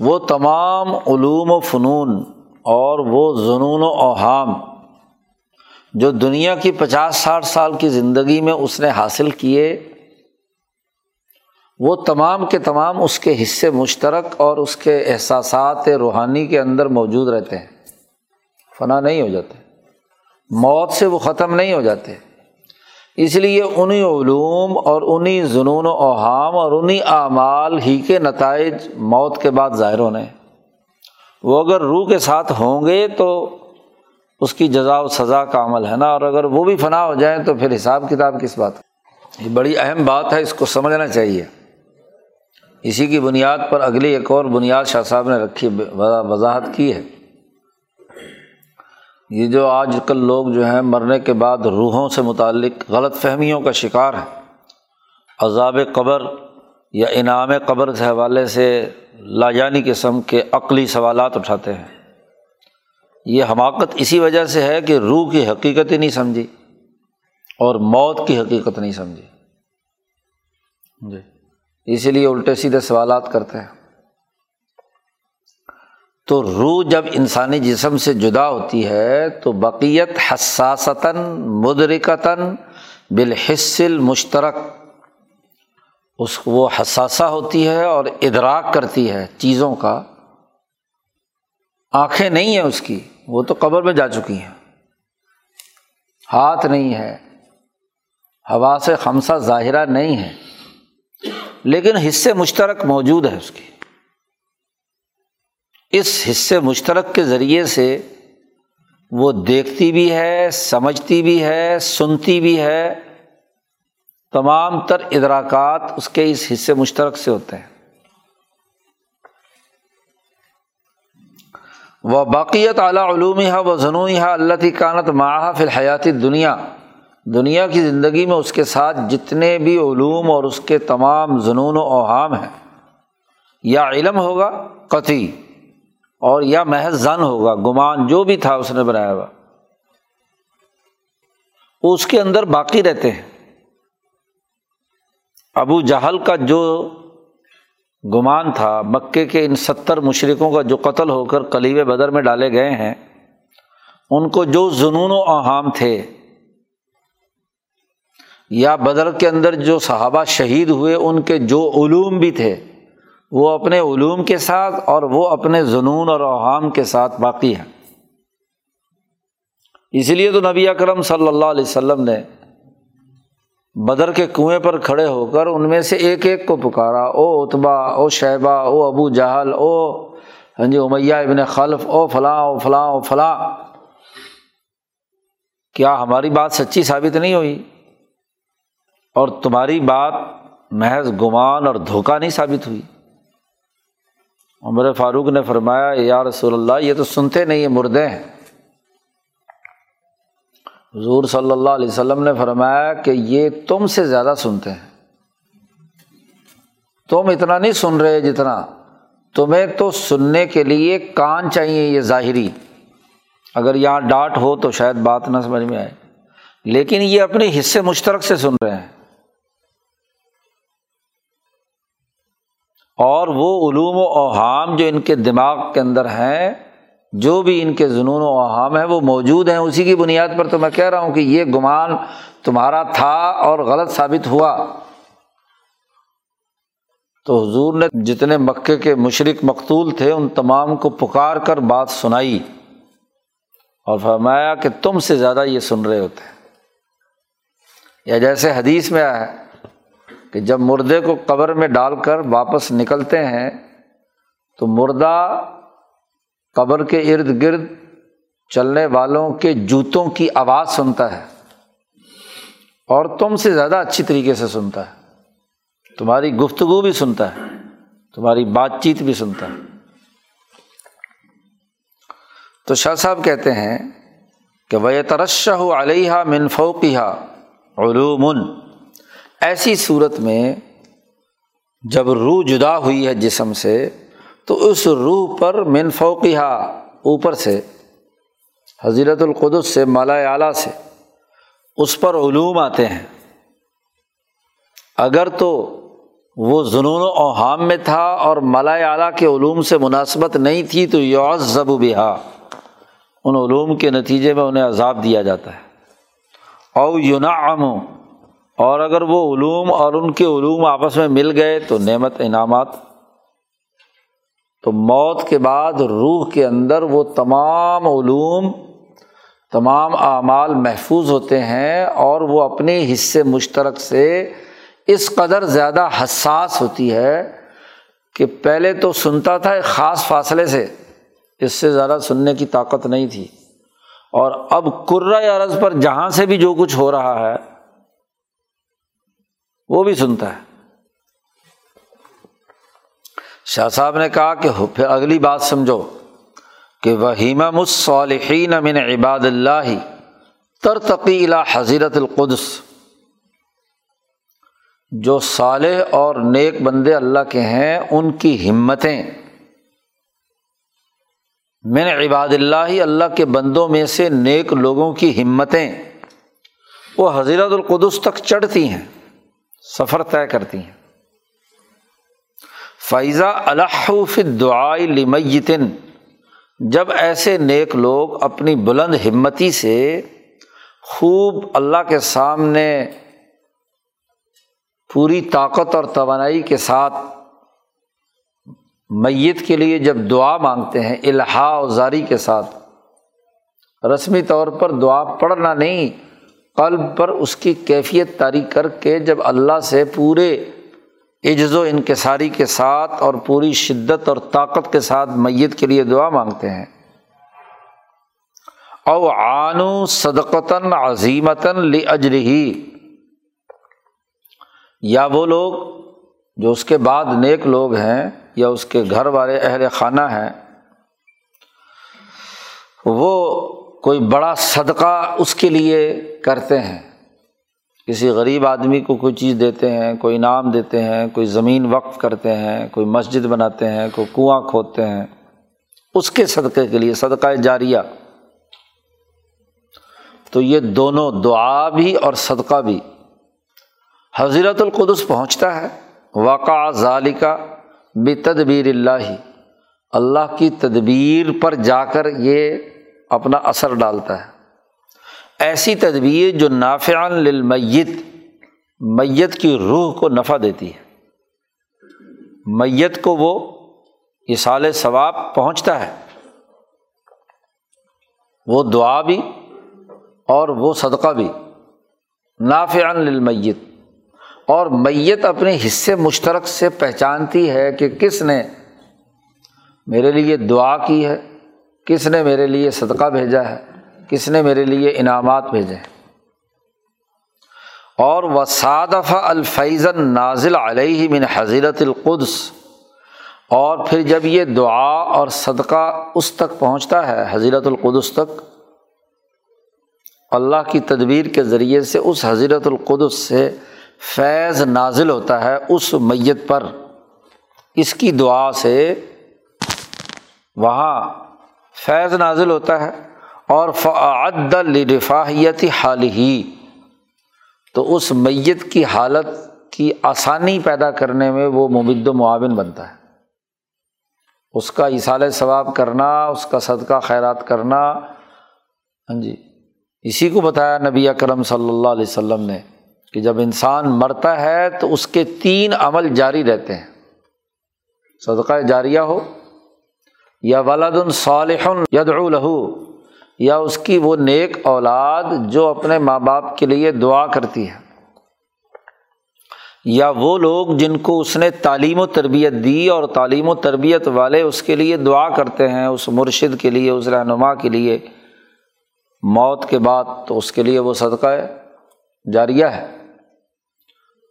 Speaker 1: وہ تمام علوم و فنون اور وہ جنون و اوہام جو دنیا کی پچاس ساٹھ سال کی زندگی میں اس نے حاصل کیے، وہ تمام کے تمام اس کے حصے مشترک اور اس کے احساسات روحانی کے اندر موجود رہتے ہیں۔ فنا نہیں ہو جاتے۔ موت سے وہ ختم نہیں ہو جاتے۔ اس لیے انہیں علوم اور انہیں جنون و اوہام اور انہیں اعمال ہی کے نتائج موت کے بعد ظاہر ہونے وہ اگر روح کے ساتھ ہوں گے تو اس کی جزا و سزا کا عمل ہے نا، اور اگر وہ بھی فنا ہو جائیں تو پھر حساب کتاب کس بات یہ بڑی اہم بات ہے، اس کو سمجھنا چاہیے۔ اسی کی بنیاد پر اگلی ایک اور بنیاد شاہ صاحب نے رکھی، وضاحت کی ہے۔ یہ جو آج کل لوگ جو ہیں مرنے کے بعد روحوں سے متعلق غلط فہمیوں کا شکار ہے عذاب قبر یا انعام قبر کے حوالے سے لاجانی یعنی قسم کے عقلی سوالات اٹھاتے ہیں۔ یہ حماقت اسی وجہ سے ہے کہ روح کی حقیقت ہی نہیں سمجھی اور موت کی حقیقت نہیں سمجھی۔ جی اسی لیے الٹے سیدھے سوالات کرتے ہیں۔ تو روح جب انسانی جسم سے جدا ہوتی ہے تو بقیت حساستاً، مدرکتاً بالحصل مشترک اس کو وہ حساسہ ہوتی ہے اور ادراک کرتی ہے چیزوں کا۔ آنکھیں نہیں ہیں اس کی، وہ تو قبر میں جا چکی ہیں۔ ہاتھ نہیں ہے، ہوا سے خمسہ ظاہرہ نہیں ہے۔ لیکن حصے مشترک موجود ہے اس کی۔ اس حصے مشترک کے ذریعے سے وہ دیکھتی بھی ہے، سمجھتی بھی ہے، سنتی بھی ہے، تمام تر ادراکات اس کے اس حصے مشترک سے ہوتے ہیں۔ وہ باقیت اعلیٰ علوم ہا و ضنوع اللہ کانت ماہ فی الحیاتی دنیا۔ دنیا کی زندگی میں اس کے ساتھ جتنے بھی علوم اور اس کے تمام جنون و اوہام ہیں، یا علم ہوگا، قطعی۔ اور یا محض زن ہوگا، گمان جو بھی تھا اس نے بنایا ہوا۔ وہ اس کے اندر باقی رہتے ہیں۔ ابو جہل کا جو گمان تھا، مکے کے ان ستر مشرقوں کا جو قتل ہو کر کلیب بدر میں ڈالے گئے ہیں، ان کو جو جنون و اہام تھے، یا بدر کے اندر جو صحابہ شہید ہوئے، ان کے جو علوم بھی تھے وہ اپنے علوم کے ساتھ اور وہ اپنے جنون اور اوہام کے ساتھ باقی ہیں۔ اس لیے تو نبی اکرم صلی اللہ علیہ وسلم نے بدر کے کنویں پر کھڑے ہو کر ان میں سے ایک ایک کو پکارا۔ او اتبا او شہبہ او ابو جہل، او ہاں جی امیہ ابن خلف، او فلاں او فلاں او فلاں۔ کیا ہماری بات سچی ثابت نہیں ہوئی؟ اور تمہاری بات محض گمان اور دھوکہ نہیں ثابت ہوئی؟ عمر فاروق نے فرمایا، یا رسول اللہ، یہ تو سنتے نہیں ہیں مردے ہیں۔ حضور صلی اللہ علیہ وسلم نے فرمایا کہ یہ تم سے زیادہ سنتے ہیں۔ تم اتنا نہیں سن رہے جتنا۔ تمہیں تو سننے کے لیے کان چاہیے، یہ ظاہری۔ اگر یہاں ڈانٹ ہو تو شاید بات نہ سمجھ میں آئے۔ لیکن یہ اپنے حصے مشترک سے سن رہے ہیں۔ اور وہ علوم و اوہام جو ان کے دماغ کے اندر ہیں، جو بھی ان کے جنون و اوہام ہیں، وہ موجود ہیں۔ اسی کی بنیاد پر تو میں کہہ رہا ہوں کہ یہ گمان تمہارا تھا اور غلط ثابت ہوا۔ تو حضور نے جتنے مکے کے مشرق مقتول تھے، ان تمام کو پکار کر بات سنائی اور فرمایا کہ تم سے زیادہ یہ سن رہے ہوتے ہیں۔ یا جیسے حدیث میں آیا کہ جب مردے کو قبر میں ڈال کر واپس نکلتے ہیں، تو مردہ قبر کے ارد گرد چلنے والوں کے جوتوں کی آواز سنتا ہے اور تم سے زیادہ اچھی طریقے سے سنتا ہے۔ تمہاری گفتگو بھی سنتا ہے، تمہاری بات چیت بھی سنتا ہے۔ تو شاہ صاحب کہتے ہیں کہ وہ ترشہ علیہ منفوقیہ علوم ایسی صورت میں جب روح جدا ہوئی ہے جسم سے، تو اس روح پر منفوقیہ اوپر سے، حضرت القدس سے، مالا اعلیٰ سے، اس پر علوم آتے ہیں۔ اگر تو وہ جنون و اوہام میں تھا اور ملا اعلیٰ کے علوم سے مناسبت نہیں تھی، تو یوز ضب بہا۔ ان علوم کے نتیجے میں انہیں عذاب دیا جاتا ہے۔ او یونا اور اگر وہ علوم اور ان کے علوم آپس میں مل گئے تو نعمت انعامات۔ تو موت کے بعد روح کے اندر وہ تمام علوم، تمام اعمال محفوظ ہوتے ہیں اور وہ اپنے حصے مشترک سے اس قدر زیادہ حساس ہوتی ہے کہ پہلے تو سنتا تھا ایک خاص فاصلے سے، اس سے زیادہ سننے کی طاقت نہیں تھی۔ اور اب کرا عرض پر جہاں سے بھی جو کچھ ہو رہا ہے وہ بھی سنتا ہے۔ شاہ صاحب نے کہا کہ پھر اگلی بات سمجھو کہ وہیمہ مصالحین من عباد اللہ ترتقی حضیرت القدس۔ جو صالح اور نیک بندے اللہ کے ہیں، ان کی ہمتیں۔ من عباد اللہ اللہ کے بندوں میں سے نیک لوگوں کی ہمتیں۔ وہ حضیرت القدس تک چڑھتی ہیں۔ سفر طے کرتی ہیں۔ فیضا الحف دعائے لمیتن جب ایسے نیک لوگ اپنی بلند ہمتی سے خوب اللہ کے سامنے پوری طاقت اور توانائی کے ساتھ میت کے لیے جب دعا مانگتے ہیں الحا زاری کے ساتھ، رسمی طور پر دعا پڑھنا نہیں قلب پر اس کی کیفیت تاریخ کر کے جب اللہ سے پورے عجز و انکساری کے ساتھ اور پوری شدت اور طاقت کے ساتھ میت کے لیے دعا مانگتے ہیں۔ او آنو صدقتاً عظیمتاً لجرحی یا وہ لوگ جو اس کے بعد نیک لوگ ہیں یا اس کے گھر والے اہل خانہ ہیں، وہ کوئی بڑا صدقہ اس کے لیے کرتے ہیں۔ کسی غریب آدمی کو کوئی چیز دیتے ہیں، کوئی انعام دیتے ہیں، کوئی زمین وقف کرتے ہیں، کوئی مسجد بناتے ہیں، کوئی کنواں کھودتے ہیں۔ اس کے صدقے کے لیے، صدقہ جاریہ۔ تو یہ دونوں دعا بھی اور صدقہ بھی۔ حضرت القدس پہنچتا ہے۔ واقع ظالقہ بے تدبیر اللہ۔ اللہ کی تدبیر پر جا کر یہ اپنا اثر ڈالتا ہے۔ ایسی تدبیر جو نافعن للمیت، میت کی روح کو نفع دیتی ہے۔ میت کو وہ اصال ثواب پہنچتا ہے۔ وہ دعا بھی اور وہ صدقہ بھی۔ نافعن للمیت۔ اور میت اپنے حصے مشترک سے پہچانتی ہے کہ کس نے میرے لیے دعا کی ہے۔ کس نے میرے لیے صدقہ بھیجا ہے؟ کس نے میرے لیے انعامات بھیجے ہیں؟ اور وہ صادف الفیضن نازل علیہ من حضرت القدس۔ اور پھر جب یہ دعا اور صدقہ اس تک پہنچتا ہے، حضرت القدس تک، اللہ کی تدبیر کے ذریعے سے اس حضرت القدس سے فیض نازل ہوتا ہے اس میت پر۔ اس کی دعا سے وہاں فیض نازل ہوتا ہے اور فعد الرفاہیتی حال ہی تو اس میت کی حالت کی آسانی پیدا کرنے میں وہ مبد و معاون بنتا ہے۔ اس کا اصال ثواب کرنا، اس کا صدقہ خیرات کرنا۔ ہاں جی اسی کو بتایا نبی اکرم صلی اللہ علیہ وسلم نے کہ جب انسان مرتا ہے تو اس کے تین عمل جاری رہتے ہیں۔ صدقہ جاریہ ہو یا ولاد الصالح یدعو لہو، یا اس کی وہ نیک اولاد جو اپنے ماں باپ کے لیے دعا کرتی ہے۔ یا وہ لوگ جن کو اس نے تعلیم و تربیت دی اور تعلیم و تربیت والے اس کے لیے دعا کرتے ہیں، اس مرشد کے لیے، اس رہنما کے لیے۔ موت کے بعد تو اس کے لیے وہ صدقہ ہے جاریہ ہے۔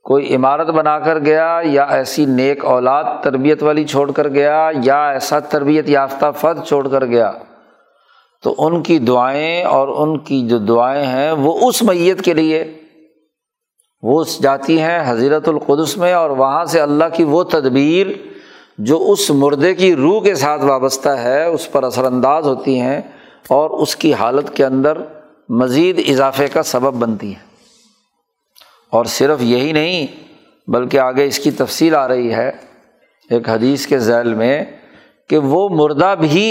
Speaker 1: کوئی عمارت بنا کر گیا یا ایسی نیک اولاد تربیت والی چھوڑ کر گیا یا ایسا تربیت یافتہ فرد چھوڑ کر گیا، تو ان کی دعائیں اور ان کی جو دعائیں ہیں وہ اس میت کے لیے، وہ جاتی ہیں حضیرت القدس میں اور وہاں سے اللہ کی وہ تدبیر جو اس مردے کی روح کے ساتھ وابستہ ہے، اس پر اثر انداز ہوتی ہیں اور اس کی حالت کے اندر مزید اضافے کا سبب بنتی ہیں۔ اور صرف یہی نہیں، بلکہ آگے اس کی تفصیل آ رہی ہے ایک حدیث کے ذیل میں کہ وہ مردہ بھی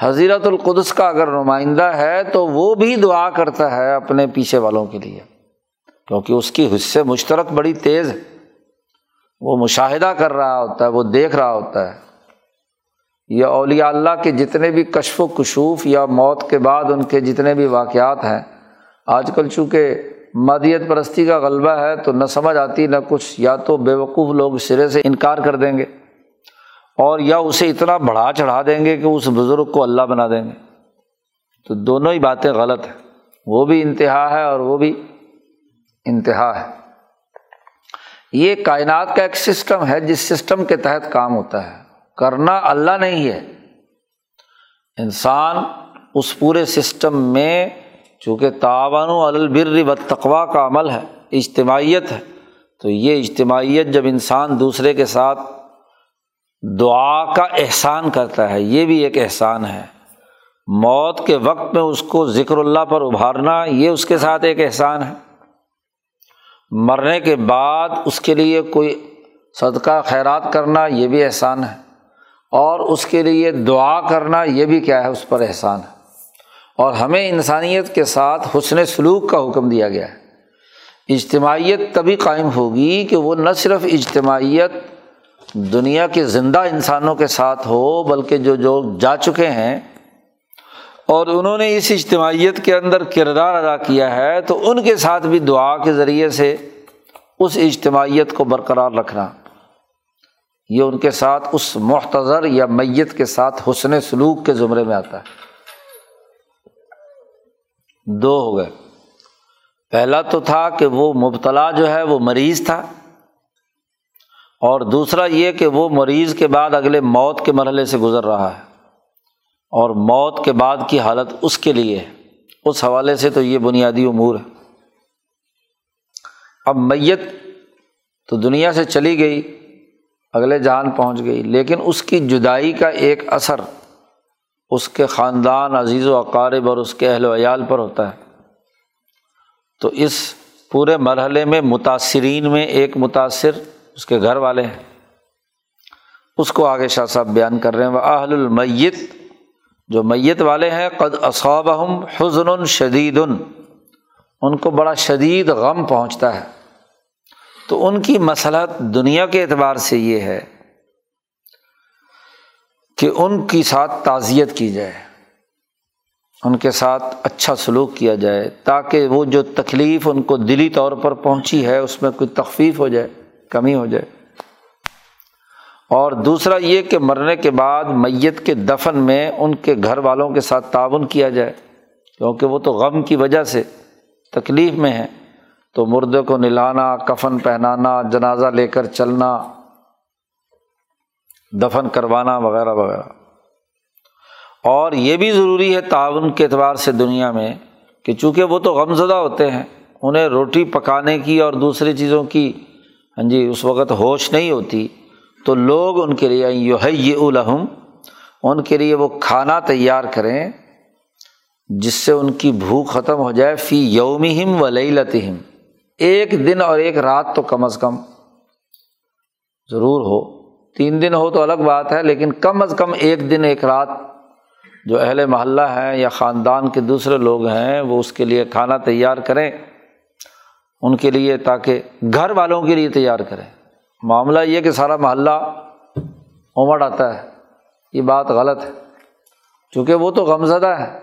Speaker 1: حضیرت القدس کا اگر نمائندہ ہے تو وہ بھی دعا کرتا ہے اپنے پیچھے والوں کے لیے، کیونکہ اس کی حصے مشترک بڑی تیز ہے۔ وہ مشاہدہ کر رہا ہوتا ہے، وہ دیکھ رہا ہوتا ہے۔ یہ اولیاء اللہ کے جتنے بھی کشف و کشوف یا موت کے بعد ان کے جتنے بھی واقعات ہیں، آج کل چونکہ مادیت پرستی کا غلبہ ہے تو نہ سمجھ آتی نہ کچھ، یا تو بے وقوف لوگ سرے سے انکار کر دیں گے اور یا اسے اتنا بڑھا چڑھا دیں گے کہ اس بزرگ کو اللہ بنا دیں گے۔ تو دونوں ہی باتیں غلط ہیں۔ وہ بھی انتہا ہے اور وہ بھی انتہا ہے۔ یہ کائنات کا ایک سسٹم ہے جس سسٹم کے تحت کام ہوتا ہے۔ کرنا اللہ نہیں ہے۔ انسان اس پورے سسٹم میں چونکہ تعاون البر و تقوا کا عمل ہے، اجتماعیت ہے، تو یہ اجتماعیت جب انسان دوسرے کے ساتھ دعا کا احسان کرتا ہے، یہ بھی ایک احسان ہے۔ موت کے وقت میں اس کو ذکر اللہ پر ابھارنا، یہ اس کے ساتھ ایک احسان ہے۔ مرنے کے بعد اس کے لیے کوئی صدقہ، خیرات کرنا، یہ بھی احسان ہے۔ اور اس کے لیے دعا کرنا، یہ بھی کیا ہے، اس پر احسان ہے۔ اور ہمیں انسانیت کے ساتھ حسن سلوک کا حکم دیا گیا ہے۔ اجتماعیت تبھی قائم ہوگی کہ وہ نہ صرف اجتماعیت دنیا کے زندہ انسانوں کے ساتھ ہو بلکہ جو جو جا چکے ہیں اور انہوں نے اس اجتماعیت کے اندر کردار ادا کیا ہے تو ان کے ساتھ بھی دعا کے ذریعے سے اس اجتماعیت کو برقرار رکھنا۔ یہ ان کے ساتھ اس محتضر یا میت کے ساتھ حسن سلوک کے زمرے میں آتا ہے۔ دو ہو گئے۔ پہلا تو تھا کہ وہ مبتلا جو ہے وہ مریض تھا۔ اور دوسرا یہ کہ وہ مریض کے بعد اگلے موت کے مرحلے سے گزر رہا ہے۔ اور موت کے بعد کی حالت اس کے لیے ہے۔ اس حوالے سے تو یہ بنیادی امور ہے۔ اب میت تو دنیا سے چلی گئی، اگلے جہان پہنچ گئی، لیکن اس کی جدائی کا ایک اثر اس کے خاندان، عزیز و اقارب اور اس کے اہل و عیال پر ہوتا ہے۔ تو اس پورے مرحلے میں متاثرین میں ایک متاثر اس کے گھر والے ہیں۔ اس کو آگے شاہ صاحب بیان کر رہے ہیں۔ وہ اہل المیت، جو میت والے ہیں، قد اصابہم حضن شدید۔ ان کو بڑا شدید غم پہنچتا ہے۔ تو ان کی مسلحت دنیا کے اعتبار سے یہ ہے کہ ان کی ساتھ تعزیت کی جائے، ان کے ساتھ اچھا سلوک کیا جائے، تاکہ وہ جو تکلیف ان کو دلی طور پر پہنچی ہے، اس میں کوئی تخفیف ہو جائے، کمی ہو جائے۔ اور دوسرا یہ کہ مرنے کے بعد میت کے دفن میں ان کے گھر والوں کے ساتھ تعاون کیا جائے، کیونکہ وہ تو غم کی وجہ سے تکلیف میں ہے تو مردے کو نلانا کفن پہنانا، جنازہ لے کر چلنا دفن کروانا وغیرہ وغیرہ۔ اور یہ بھی ضروری ہے تعاون کے اعتبار سے دنیا میں کہ چونکہ وہ تو غم زدہ ہوتے ہیں، انہیں روٹی پکانے کی اور دوسری چیزوں کی ہاں جی اس وقت ہوش نہیں ہوتی۔ تو لوگ ان کے لیے یو ہے الحم ان کے لیے وہ کھانا تیار کریں، جس سے ان کی بھوک ختم ہو جائے، فی یوم ہم و لتہم ایک دن اور ایک رات تو کم از کم ضرور ہو۔ تین دن ہو تو الگ بات ہے، لیکن کم از کم ایک دن، ایک رات جو اہل محلہ ہیں یا خاندان کے دوسرے لوگ ہیں، وہ اس کے لیے کھانا تیار کریں، ان کے لیے تاکہ گھر والوں کے لیے تیار کریں۔ معاملہ یہ کہ سارا محلہ امڑ آتا ہے، یہ بات غلط ہے۔ چونکہ وہ تو غم زدہ ہے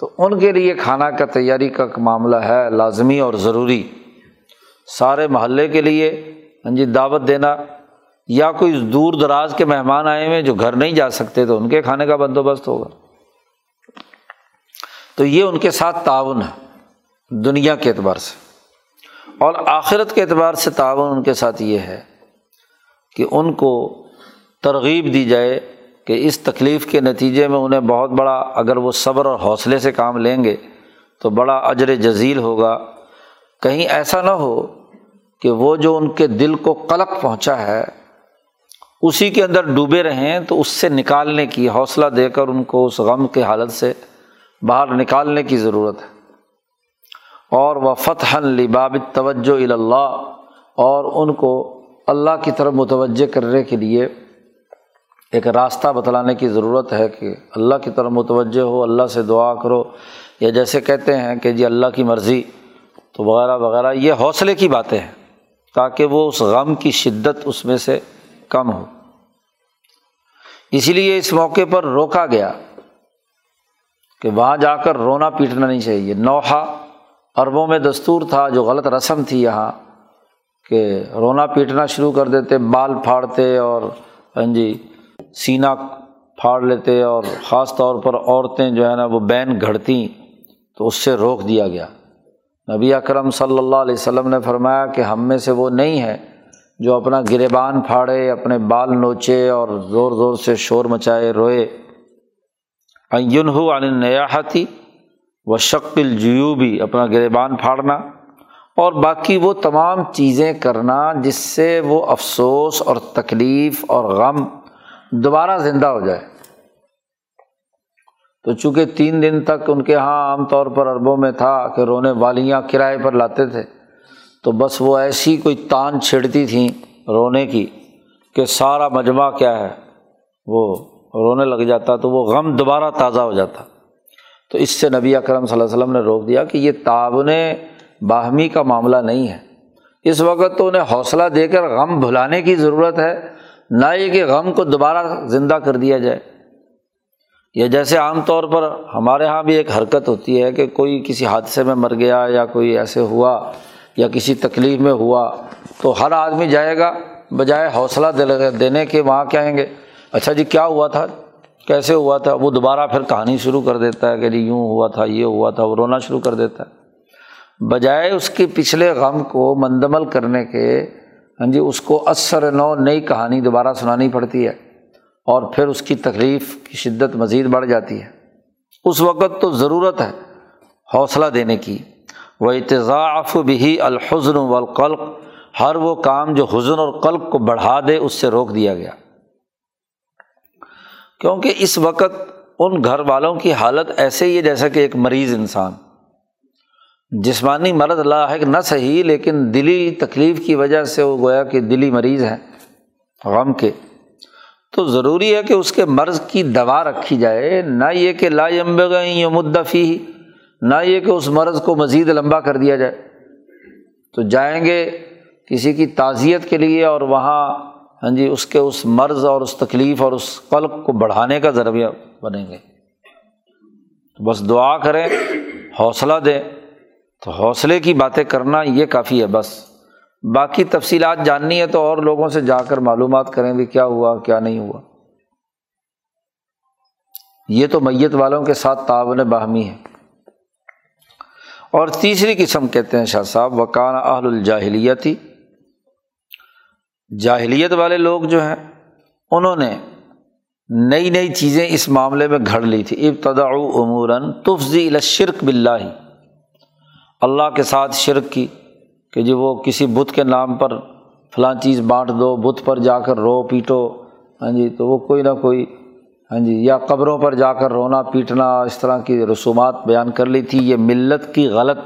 Speaker 1: تو ان کے لیے کھانا کا تیاری کا معاملہ ہے لازمی اور ضروری۔ سارے محلے کے لیے ہاں جی دعوت دینا یا کوئی دور دراز کے مہمان آئے ہوئے جو گھر نہیں جا سکتے تو ان کے کھانے کا بندوبست ہوگا۔ تو یہ ان کے ساتھ تعاون ہے، دنیا کے اعتبار سے۔ اور آخرت کے اعتبار سے تعاون ان کے ساتھ یہ ہے کہ ان کو ترغیب دی جائے کہ اس تکلیف کے نتیجے میں انہیں بہت بڑا اگر وہ صبر اور حوصلے سے کام لیں گے تو بڑا اجر جزیل ہوگا۔ کہیں ایسا نہ ہو کہ وہ جو ان کے دل کو قلق پہنچا ہے اسی کے اندر ڈوبے رہیں تو اس سے نکالنے کی حوصلہ دے کر ان کو اس غم کے حالت سے باہر نکالنے کی ضرورت ہے۔ اور وہ فتح لباب توجہ اللہ اور ان کو اللہ کی طرف متوجہ کرنے کے لیے ایک راستہ بتلانے کی ضرورت ہے کہ اللہ کی طرف متوجہ ہو، اللہ سے دعا کرو۔ یا جیسے کہتے ہیں کہ جی اللہ کی مرضی، تو وغیرہ وغیرہ، یہ حوصلے کی باتیں ہیں تاکہ وہ اس غم کی شدت اس میں سے کم ہو۔ اسی لیے اس موقع پر روکا گیا کہ وہاں جا کر رونا پیٹنا نہیں چاہیے۔ نوحہ عربوں میں دستور تھا، جو غلط رسم تھی یہاں، کہ رونا پیٹنا شروع کر دیتے بال پھاڑتے اور ہاں جی سینہ پھاڑ لیتے اور خاص طور پر عورتیں جو ہے نا، وہ بین گھڑتی تو اس سے روک دیا گیا۔ نبی اکرم صلی اللہ علیہ وسلم نے فرمایا کہ ہم میں سے وہ نہیں ہے جو اپنا گریبان پھاڑے، اپنے بال نوچے اور زور زور سے شور مچائے روئے۔ ہو عن نیاحتی و شکل جیوبی اپنا گریبان پھاڑنا۔ اور باقی وہ تمام چیزیں کرنا جس سے وہ افسوس اور تکلیف اور غم دوبارہ زندہ ہو جائے۔ تو چونکہ تین دن تک ان کے یہاں عام طور پر عربوں میں تھا کہ رونے والیاں کرائے پر لاتے تھے تو بس وہ ایسی کوئی تان چھڑتی تھیں رونے کی کہ سارا مجمع کیا ہے، وہ رونے لگ جاتا تو وہ غم دوبارہ تازہ ہو جاتا۔ تو اس سے نبی اکرم صلی اللہ علیہ وسلم نے روک دیا کہ یہ تعاون باہمی کا معاملہ نہیں ہے۔ اس وقت تو انہیں حوصلہ دے کر غم بھلانے کی ضرورت ہے، نہ یہ کہ غم کو دوبارہ زندہ کر دیا جائے۔ یا جیسے عام طور پر ہمارے یہاں بھی ایک حرکت ہوتی ہے کہ کوئی کسی حادثے میں مر گیا یا کوئی ایسے ہوا یا کسی تکلیف میں ہوا تو ہر آدمی جائے گا بجائے حوصلہ دینے کے وہاں کہیں گے۔ اچھا جی کیا ہوا تھا؟ کیسے ہوا تھا؟ وہ دوبارہ پھر کہانی شروع کر دیتا ہے کہ جی یوں ہوا تھا، یہ ہوا تھا، وہ رونا شروع کر دیتا ہے۔ بجائے اس کے پچھلے غم کو مندمل کرنے کے ہاں جی اس کو اثر نو نئی کہانی دوبارہ سنانی پڑتی ہے اور پھر اس کی تکلیف کی شدت مزید بڑھ جاتی ہے۔ اس وقت تو ضرورت ہے حوصلہ دینے کی۔ وہ اتضاف بھی الحزن والقلق ہر وہ کام جو حزن اور قلق کو بڑھا دے اس سے روک دیا گیا۔ کیونکہ اس وقت ان گھر والوں کی حالت ایسے ہی ہے جیسا کہ ایک مریض انسان۔ جسمانی مرض لاحق نہ صحیح، لیکن دلی تکلیف کی وجہ سے وہ گویا کہ دلی مریض ہیں غم کے۔ تو ضروری ہے کہ اس کے مرض کی دوا رکھی جائے، نہ یہ کہ لا یمبے گئیں مدفی ہی نہ یہ کہ اس مرض کو مزید لمبا کر دیا جائے۔ تو جائیں گے کسی کی تعزیت کے لیے اور وہاں ہاں جی اس کے اس مرض اور اس تکلیف اور اس قلق کو بڑھانے کا ذریعہ بنیں گے۔ بس دعا کریں، حوصلہ دیں۔ تو حوصلے کی باتیں کرنا یہ کافی ہے بس۔ باقی تفصیلات جاننی ہے تو اور لوگوں سے جا کر معلومات کریں بھی کیا ہوا، کیا نہیں ہوا۔ یہ تو میت والوں کے ساتھ تعاون باہمی ہے۔ اور تیسری قسم کہتے ہیں شاہ صاحب وکان اہل الجاہلیتی جاہلیت والے لوگ جو ہیں، انہوں نے نئی نئی چیزیں اس معاملے میں گھڑ لی تھی۔ ابتدا اموراً تفضی الشرک بلّہ اللہ کے ساتھ شرک کی کہ جی وہ کسی بت کے نام پر فلاں چیز بانٹ دو، بت پر جا کر رو، پیٹو۔ ہاں جی تو وہ کوئی نہ کوئی ہاں جی یا قبروں پر جا کر رونا پیٹنا، اس طرح کی رسومات بیان کر لی تھی، یہ ملت کی غلط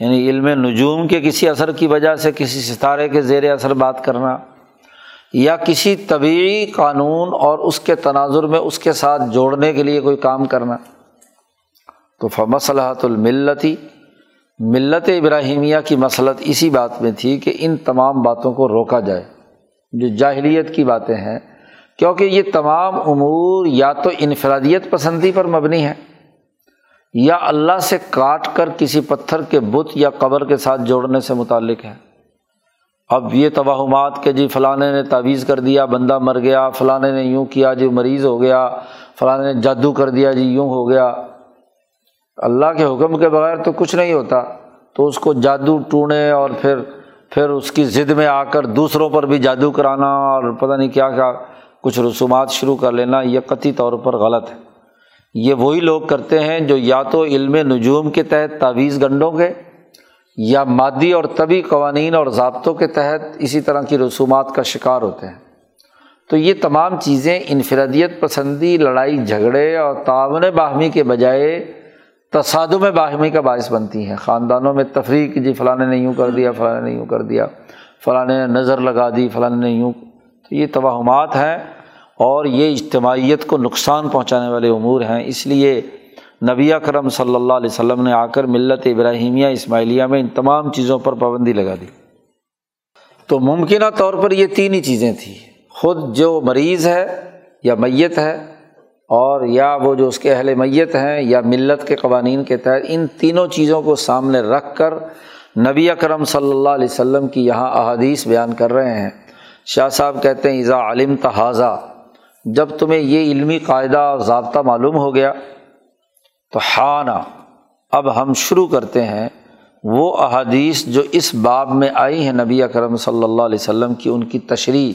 Speaker 1: یعنی علم نجوم کے کسی اثر کی وجہ سے، کسی ستارے کے زیر اثر بات کرنا، یا کسی طبعی قانون اور اس کے تناظر میں اس کے ساتھ جوڑنے کے لیے کوئی کام کرنا۔ تو فمصلحت الملتی، ملت ابراہیمیہ کی مسلط اسی بات میں تھی کہ ان تمام باتوں کو روکا جائے۔ جو جاہلیت کی باتیں ہیں کیونکہ یہ تمام امور یا تو انفرادیت پسندی پر مبنی ہے یا اللہ سے کاٹ کر کسی پتھر کے بت یا قبر کے ساتھ جوڑنے سے متعلق ہے اب یہ توہمات کہ جی فلاں نے تعویذ کر دیا، بندہ مر گیا فلاں نے یوں کیا جی مریض ہو گیا فلاں نے جادو کر دیا جی یوں ہو گیا۔ اللہ کے حکم کے بغیر تو کچھ نہیں ہوتا، تو اس کو جادو ٹونے اور پھر پھر اس کی ضد میں آ کر دوسروں پر بھی جادو کرانا اور پتہ نہیں کیا کیا کچھ رسومات شروع کر لینا، یہ قطعی طور پر غلط ہے۔ یہ وہی لوگ کرتے ہیں جو یا تو علم نجوم کے تحت تعویذ گنڈوں کے یا مادی اور طبی قوانین اور ضابطوں کے تحت اسی طرح کی رسومات کا شکار ہوتے ہیں۔ تو یہ تمام چیزیں انفرادیت پسندی، لڑائی، جھگڑے اور تعاون باہمی کے بجائے تصادم باہمی کا باعث بنتی ہیں۔ خاندانوں میں تفریح جی فلاں نے یوں کر دیا، فلاں نے یوں کر دیا، فلاں نے نظر لگا دی، فلاں نے یوں یہ توہمات ہیں اور یہ اجتماعیت کو نقصان پہنچانے والے امور ہیں۔ اس لیے نبی کرم صلی اللہ علیہ وسلم نے آ کر ملت ابراہیمیہ اسماعیلیہ میں ان تمام چیزوں پر پابندی لگا دی۔ تو ممکنہ طور پر یہ تین ہی چیزیں تھیں۔ خود جو مریض ہے یا میت ہے اور یا وہ جو اس کے اہل میت ہیں یا ملت کے قوانین کے تحت ان تینوں چیزوں کو سامنے رکھ کر نبی اکرم صلی اللہ علیہ وسلم کی یہاں احادیث بیان کر رہے ہیں۔ شاہ صاحب کہتے ہیں ایزا علم تحاظہ جب تمہیں یہ علمی قاعدہ اور ضابطہ معلوم ہو گیا، تو ہانا اب ہم شروع کرتے ہیں وہ احادیث جو اس باب میں آئی ہیں نبی اکرم صلی اللہ علیہ وسلم کی، ان کی تشریح،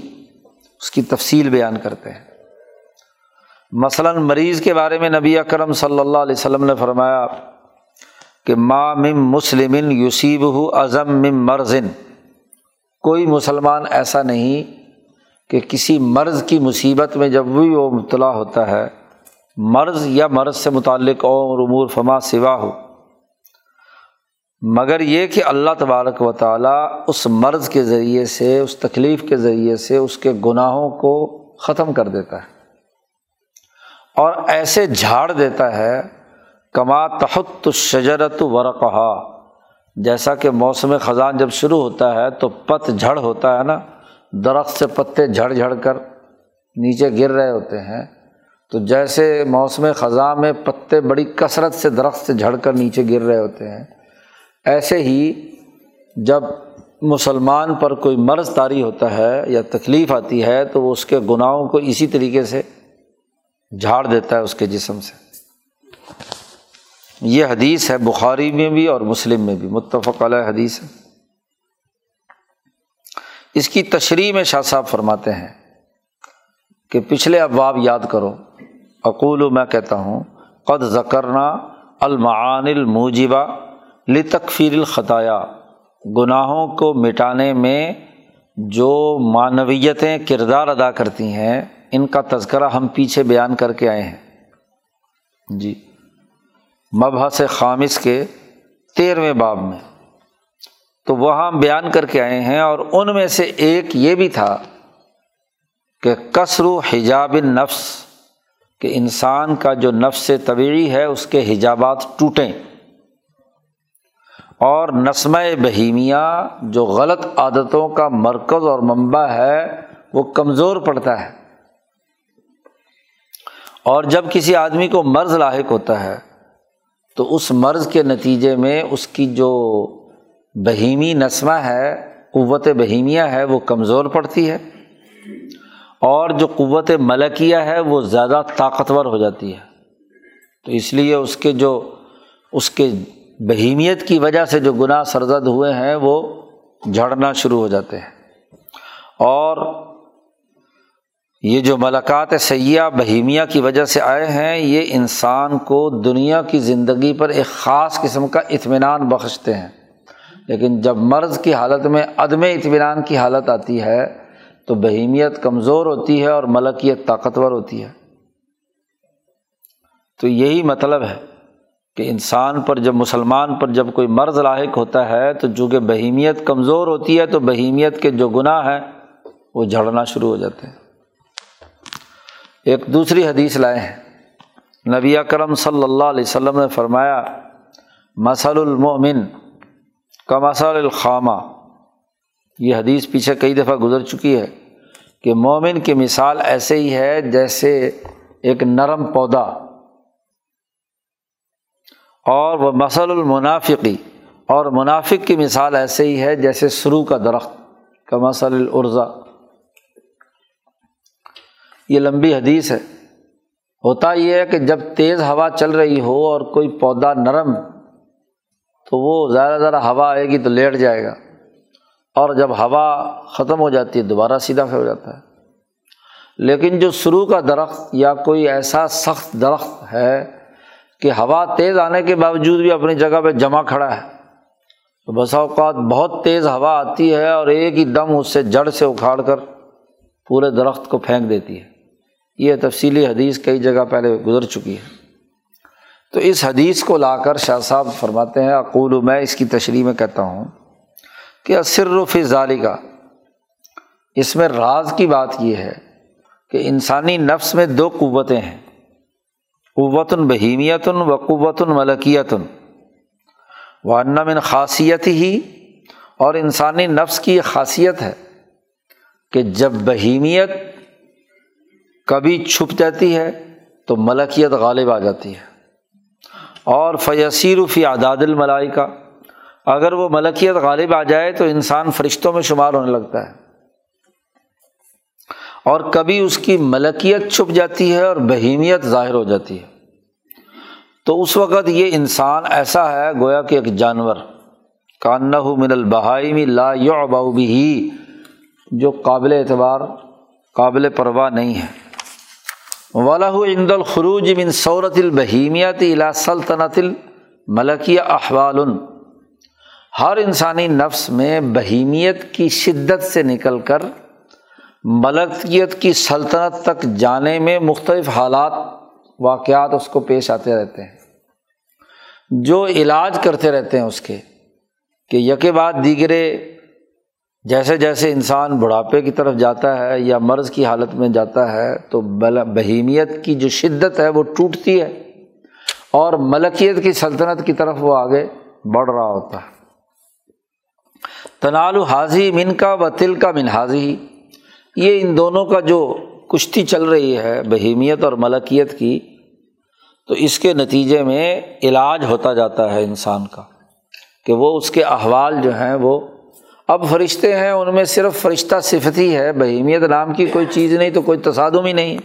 Speaker 1: اس کی تفصیل بیان کرتے ہیں۔ مثلاً مریض کے بارے میں نبی اکرم صلی اللہ علیہ وسلم نے فرمایا کہ ماں مم مسلم یوسیب ہو ازم مم مرزن کوئی مسلمان ایسا نہیں کہ کسی مرض کی مصیبت میں جب بھی وہ مبتلا ہوتا ہے، مرض یا مرض سے متعلق اور امور فما سوا ہو۔ مگر یہ کہ اللہ تبارک و تعالیٰ اس مرض کے ذریعے سے، اس تکلیف کے ذریعے سے اس کے گناہوں کو ختم کر دیتا ہے۔ اور ایسے جھاڑ دیتا ہے، کما تحت شجرت ورقہ جیسا کہ موسم خزاں جب شروع ہوتا ہے تو پت جھڑ ہوتا ہے نا، درخت سے پتے جھڑ جھڑ کر نیچے گر رہے ہوتے ہیں۔ تو جیسے موسم خزاں میں پتے بڑی کثرت سے درخت سے جھڑ کر نیچے گر رہے ہوتے ہیں، ایسے ہی جب مسلمان پر کوئی مرض طاری ہوتا ہے یا تکلیف آتی ہے تو وہ اس کے گناہوں کو اسی طریقے سے جھاڑ دیتا ہے اس کے جسم سے۔ یہ حدیث ہے بخاری میں بھی اور مسلم میں بھی، متفق علیہ حدیث ہے۔ اس کی تشریح میں شاہ صاحب فرماتے ہیں کہ پچھلے ابواب یاد کرو۔ اقول، میں کہتا ہوں، قد ذکرنا المعان الموجبہ لتکفیر الخطایا۔ گناہوں کو مٹانے میں جو معنویتیں کردار ادا کرتی ہیں، ان کا تذکرہ ہم پیچھے بیان کر کے آئے ہیں۔ جی۔ مبحث خامس کے تیرہویں باب میں۔ تو وہاں بیان کر کے آئے ہیں اور ان میں سے ایک یہ بھی تھا کہ کثر حجاب نفس کہ انسان کا جو نفس طبعی ہے، اس کے حجابات ٹوٹیں۔ اور نسمہ بہیمیہ جو غلط عادتوں کا مرکز اور منبع ہے، وہ کمزور پڑتا ہے۔ اور جب کسی آدمی کو مرض لاحق ہوتا ہے تو اس مرض کے نتیجے میں اس کی جو بہیمی نسمہ ہے، قوت بہیمیہ ہے، وہ کمزور پڑتی ہے۔ اور جو قوت ملکیہ ہے، وہ زیادہ طاقتور ہو جاتی ہے۔ تو اس لیے اس کے جو، اس کے بہیمیت کی وجہ سے جو گناہ سرزد ہوئے ہیں، وہ جھڑنا شروع ہو جاتے ہیں۔ اور یہ جو ملاقات سیاح بہیمیہ کی وجہ سے آئے ہیں، یہ انسان کو دنیا کی زندگی پر ایک خاص قسم کا اطمینان بخشتے ہیں۔ لیکن جب مرض کی حالت میں، عدم اطمینان کی حالت آتی ہے، تو بہیمیت کمزور ہوتی ہے اور ملکیت طاقتور ہوتی ہے۔ تو یہی مطلب ہے کہ انسان پر جب، مسلمان پر جب کوئی مرض لاحق ہوتا ہے، تو چونکہ بہیمیت کمزور ہوتی ہے، تو بہیمیت کے جو گناہ ہیں، وہ جھڑنا شروع ہو جاتے ہیں۔ ایک دوسری حدیث لائے ہیں۔ نبی اکرم صلی اللہ علیہ وسلم نے فرمایا مسل المومن کا مسل الخامہ. یہ حدیث پیچھے کئی دفعہ گزر چکی ہے کہ مومن کی مثال ایسے ہی ہے جیسے ایک نرم پودا۔ اور وہ مسل المنافقی، اور منافق کی مثال ایسے ہی ہے جیسے سرو کا درخت کا مسل العرضا یہ لمبی حدیث ہے۔ ہوتا یہ ہے کہ جب تیز ہوا چل رہی ہو اور کوئی پودا نرم تو وہ زیادہ زیادہ ہوا آئے گی تو لیٹ جائے گا۔ اور جب ہوا ختم ہو جاتی ہے دوبارہ سیدھا پھر ہو جاتا ہے۔ لیکن جو سرو کا درخت یا کوئی ایسا سخت درخت ہے کہ ہوا تیز آنے کے باوجود بھی اپنی جگہ پہ جمع کھڑا ہے، تو بسا اوقات بہت تیز ہوا آتی ہے اور ایک ہی دم اس سے جڑ سے اکھاڑ کر پورے درخت کو پھینک دیتی ہے۔ یہ تفصیلی حدیث کئی جگہ پہلے گزر چکی ہے۔ تو اس حدیث کو لا کر شاہ صاحب فرماتے ہیں، اقول، میں اس کی تشریح میں کہتا ہوں کہ فی ظالی کا اس میں راز کی بات یہ ہے کہ انسانی نفس میں دو قوتیں ہیں۔ قوت بہیمیت و قوت ملکیت و من خاصیت ہی اور انسانی نفس کی یہ خاصیت ہے کہ جب بہیمیت کبھی چھپ جاتی ہے تو ملکیت غالب آ جاتی ہے۔ اور فیصیر فی اعداد الملائی اگر وہ ملکیت غالب آ جائے تو انسان فرشتوں میں شمار ہونے لگتا ہے۔ اور کبھی اس کی ملکیت چھپ جاتی ہے اور بہیمیت ظاہر ہو جاتی ہے۔ تو اس وقت یہ انسان ایسا ہے گویا کہ ایک جانور کانہ من البہائی لا یو بھی جو قابل اعتبار، قابل پرواہ نہیں ہے۔ ولاح عند الخروج من صورت البہیمیت الا سلطنت الملکیہ احوال ہر انسانی نفس میں بہیمیت کی شدت سے نکل کر ملکیت کی سلطنت تک جانے میں مختلف حالات، واقعات اس کو پیش آتے رہتے ہیں۔ جو علاج کرتے رہتے ہیں اس کے، کہ یکے بعد دیگرے جیسے جیسے انسان بڑھاپے کی طرف جاتا ہے یا مرض کی حالت میں جاتا ہے تو بہیمیت کی جو شدت ہے وہ ٹوٹتی ہے اور ملکیت کی سلطنت کی طرف وہ آگے بڑھ رہا ہوتا ہے۔ تنال حاضی من کا و تل کا من حاضی۔ یہ ان دونوں کا جو کشتی چل رہی ہے، بہیمیت اور ملکیت کی، تو اس کے نتیجے میں علاج ہوتا جاتا ہے انسان کا، کہ وہ اس کے احوال جو ہیں وہ اب فرشتے ہیں، ان میں صرف فرشتہ صفت ہی ہے، بہیمیت نام کی کوئی چیز نہیں تو کوئی تصادم ہی نہیں،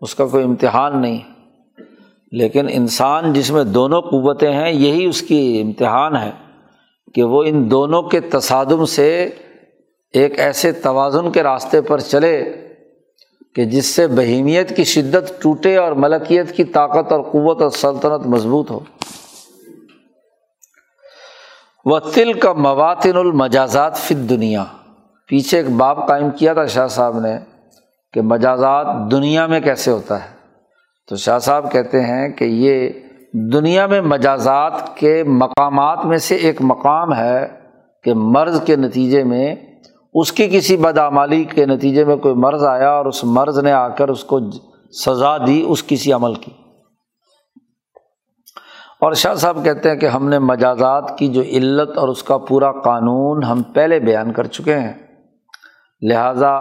Speaker 1: اس کا کوئی امتحان نہیں۔ لیکن انسان جس میں دونوں قوتیں ہیں، یہی اس کی امتحان ہے کہ وہ ان دونوں کے تصادم سے ایک ایسے توازن کے راستے پر چلے کہ جس سے بہیمیت کی شدت ٹوٹے اور ملکیت کی طاقت اور قوت اور سلطنت مضبوط ہو۔ وہ تل کا مواتن المجازات فت دنیا پیچھے ایک باب قائم کیا تھا شاہ صاحب نے کہ مجازات دنیا میں کیسے ہوتا ہے۔ تو شاہ صاحب کہتے ہیں کہ یہ دنیا میں مجازات کے مقامات میں سے ایک مقام ہے کہ مرض کے نتیجے میں اس کی کسی بدعمالی کے نتیجے میں کوئی مرض آیا اور اس مرض نے آ کر اس کو سزا دی، اس کسی عمل کی۔ اور شاہ صاحب کہتے ہیں کہ ہم نے مجازات کی جو علت اور اس کا پورا قانون ہم پہلے بیان کر چکے ہیں۔ لہٰذا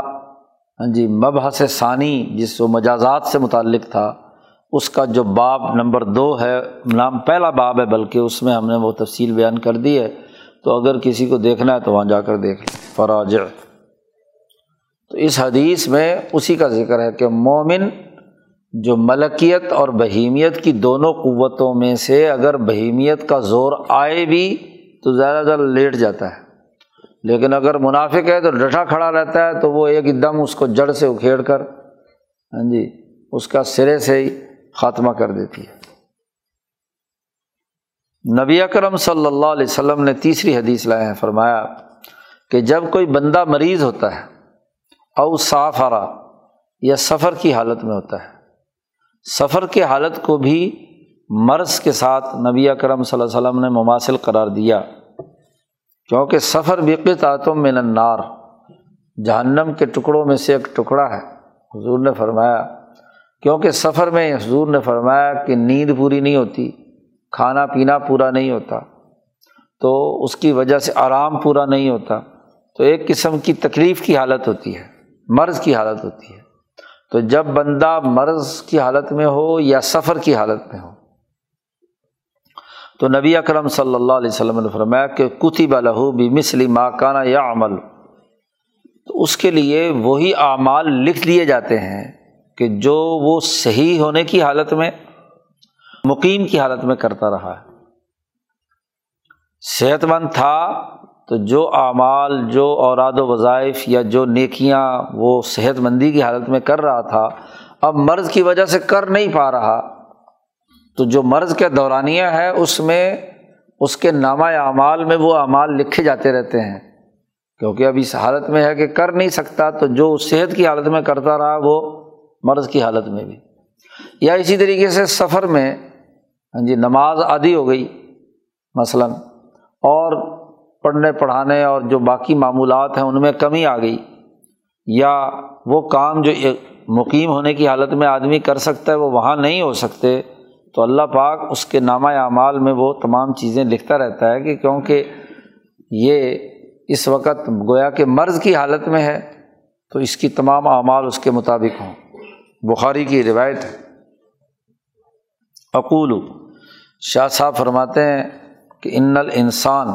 Speaker 1: ہاں جی مبحث ثانی جس وہ مجازات سے متعلق تھا، اس کا جو باب نمبر دو ہے، نام پہلا باب ہے، بلکہ اس میں ہم نے وہ تفصیل بیان کر دی ہے۔ تو اگر کسی کو دیکھنا ہے تو وہاں جا کر دیکھ لیں۔ فراج تو اس حدیث میں اسی کا ذکر ہے کہ مومن جو ملکیت اور بہیمیت کی دونوں قوتوں میں سے اگر بہیمیت کا زور آئے بھی تو زیادہ زیادہ لیٹ جاتا ہے۔ لیکن اگر منافق ہے تو ڈٹا کھڑا رہتا ہے تو وہ ایک دم اس کو جڑ سے اکھیڑ کر ہاں جی اس کا سرے سے ہی خاتمہ کر دیتی ہے۔ نبی اکرم صلی اللہ علیہ وسلم نے تیسری حدیث لائے ہیں، فرمایا کہ جب کوئی بندہ مریض ہوتا ہے، او صاف آرا یا سفر کی حالت میں ہوتا ہے سفر کے حالت کو بھی مرض کے ساتھ نبی کرم صلی اللہ علیہ وسلم نے مماثل قرار دیا۔ کیونکہ سفر بھی تعتم میں النار، جہنم کے ٹکڑوں میں سے ایک ٹکڑا ہے۔ حضور نے فرمایا، کیونکہ سفر میں حضور نے فرمایا کہ نیند پوری نہیں ہوتی، کھانا پینا پورا نہیں ہوتا، تو اس کی وجہ سے آرام پورا نہیں ہوتا۔ تو ایک قسم کی تکلیف کی حالت ہوتی ہے، مرض کی حالت ہوتی ہے۔ تو جب بندہ مرض کی حالت میں ہو یا سفر کی حالت میں ہو۔ تو نبی اکرم صلی اللہ علیہ وسلم نے فرمایا کہ کتب لہو بھی مسلی ماکانہ یا عمل تو اس کے لیے وہی اعمال لکھ دیے جاتے ہیں کہ جو وہ صحیح ہونے کی حالت میں، مقیم کی حالت میں کرتا رہا۔ ہے صحت مند تھا تو جو اعمال جو اوراد و وظائف یا جو نیکیاں وہ صحت مندی کی حالت میں کر رہا تھا، اب مرض کی وجہ سے کر نہیں پا رہا۔ تو جو مرض کا دورانیہ ہے اس میں، اس کے نامہ اعمال میں وہ اعمال لکھے جاتے رہتے ہیں۔ کیونکہ اب اس حالت میں ہے کہ کر نہیں سکتا، تو جو صحت کی حالت میں کرتا رہا، وہ مرض کی حالت میں بھی۔ یا اسی طریقے سے سفر میں ہاں جی نماز عادی ہو گئی، مثلاً، اور پڑھنے پڑھانے اور جو باقی معمولات ہیں ان میں کمی آ گئی یا وہ کام جو مقیم ہونے کی حالت میں آدمی کر سکتا ہے وہ وہاں نہیں ہو سکتے، تو اللہ پاک اس کے نامہ اعمال میں وہ تمام چیزیں لکھتا رہتا ہے کہ کیونکہ یہ اس وقت گویا کہ مرض کی حالت میں ہے، تو اس کی تمام اعمال اس کے مطابق ہوں۔ بخاری کی روایت ہے۔ اقول، شاہ صاحب فرماتے ہیں کہ ان الانسان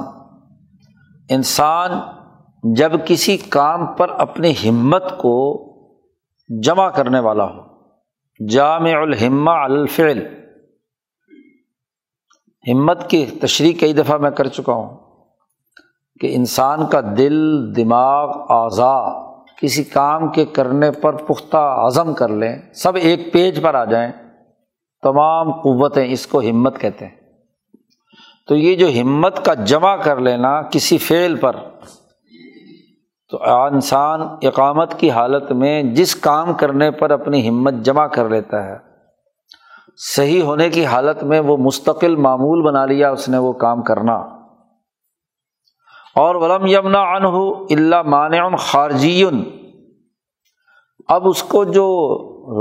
Speaker 1: انسان جب کسی کام پر اپنی ہمت کو جمع کرنے والا ہو۔ جامع الحمہ الفعل۔ ہمت کی تشریح کئی دفعہ میں کر چکا ہوں کہ انسان کا دل، دماغ اعضا کسی کام کے کرنے پر پختہ عزم کر لیں، سب ایک پیج پر آ جائیں، تمام قوتیں اس کو ہمت کہتے ہیں۔ تو یہ جو ہمت کا جمع کر لینا کسی فعل پر، تو انسان اقامت کی حالت میں جس کام کرنے پر اپنی ہمت جمع کر لیتا ہے، صحیح ہونے کی حالت میں وہ مستقل معمول بنا لیا اس نے وہ کام کرنا۔ اور ولم یمنا ان اللہ مان خارجی۔ اب اس کو جو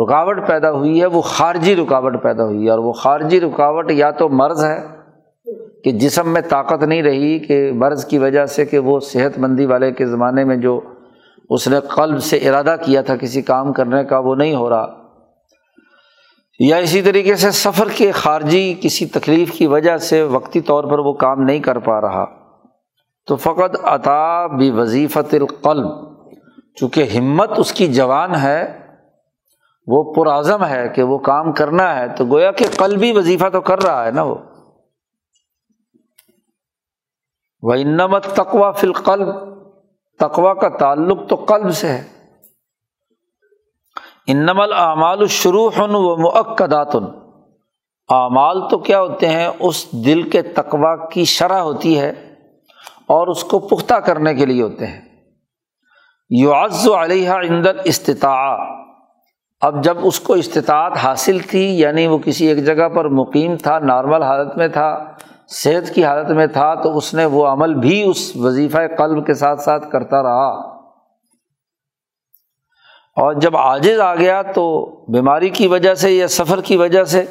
Speaker 1: رکاوٹ پیدا ہوئی ہے وہ خارجی رکاوٹ پیدا ہوئی ہے، اور وہ خارجی رکاوٹ یا تو مرض ہے کہ جسم میں طاقت نہیں رہی کہ مرض کی وجہ سے کہ وہ صحت مندی والے کے زمانے میں جو اس نے قلب سے ارادہ کیا تھا کسی کام کرنے کا وہ نہیں ہو رہا۔ یا اسی طریقے سے سفر کے خارجی کسی تکلیف کی وجہ سے وقتی طور پر وہ کام نہیں کر پا رہا۔ تو فقط عطا بھی وظیفت القلب، چونکہ ہمت اس کی جوان ہے، وہ پرعزم ہے کہ وہ کام کرنا ہے۔ تو گویا کہ قلبی وظیفہ تو کر رہا ہے نا وہ۔ وہ انمت تقوا فل قلب تقوا کا تعلق تو قلب سے ہے۔ انم العمال الشروع و معقداتن اعمال تو کیا ہوتے ہیں؟ اس دل کے تقوا کی شرح ہوتی ہے اور اس کو پختہ کرنے کے لیے ہوتے ہیں۔ یعز علیہ اندر استطاع اب جب اس کو استطاعت حاصل تھی یعنی وہ کسی ایک جگہ پر مقیم تھا، نارمل حالت میں تھا صحت کی حالت میں تھا تو اس نے وہ عمل بھی اس وظیفہ قلب کے ساتھ ساتھ کرتا رہا۔ اور جب عاجز آ گیا تو بیماری کی وجہ سے یا سفر کی وجہ سے،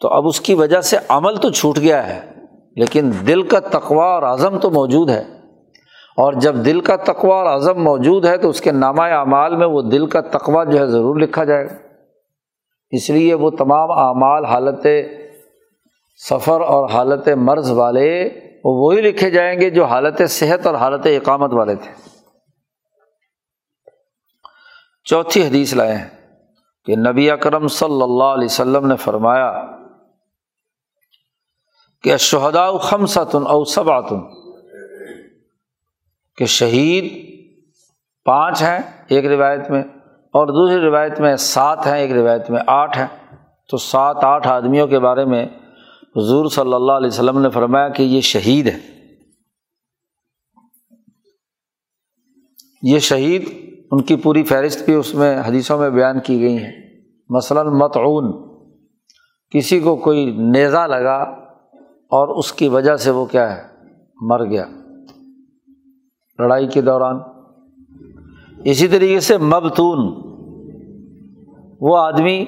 Speaker 1: تو اب اس کی وجہ سے عمل تو چھوٹ گیا ہے، لیکن دل کا تقوا اور عزم تو موجود ہے۔ اور جب دل کا تقوا اور عزم موجود ہے تو اس کے نامہ اعمال میں وہ دل کا تقوا جو ہے ضرور لکھا جائے۔ گا اس لیے وہ تمام اعمال حالت سفر اور حالت مرض والے وہ وہی لکھے جائیں گے جو حالت صحت اور حالت اقامت والے تھے۔ چوتھی حدیث لائے ہیں کہ نبی اکرم صلی اللہ علیہ وسلم نے فرمایا کہ شہدا خمسۃن او سباتن کہ شہید پانچ ہیں ایک روایت میں اور دوسری روایت میں سات ہیں، ایک روایت میں آٹھ ہیں۔ تو سات آٹھ آدمیوں کے بارے میں حضور صلی اللہ علیہ وسلم نے فرمایا کہ یہ شہید ہے۔ یہ شہید ان کی پوری فہرست بھی اس میں حدیثوں میں بیان کی گئی ہیں۔ مثلاً متعون کسی کو کوئی نیزا لگا اور اس کی وجہ سے وہ کیا ہے، مر گیا۔ لڑائی کے دوران۔ اسی طریقے سے مبتون، وہ آدمی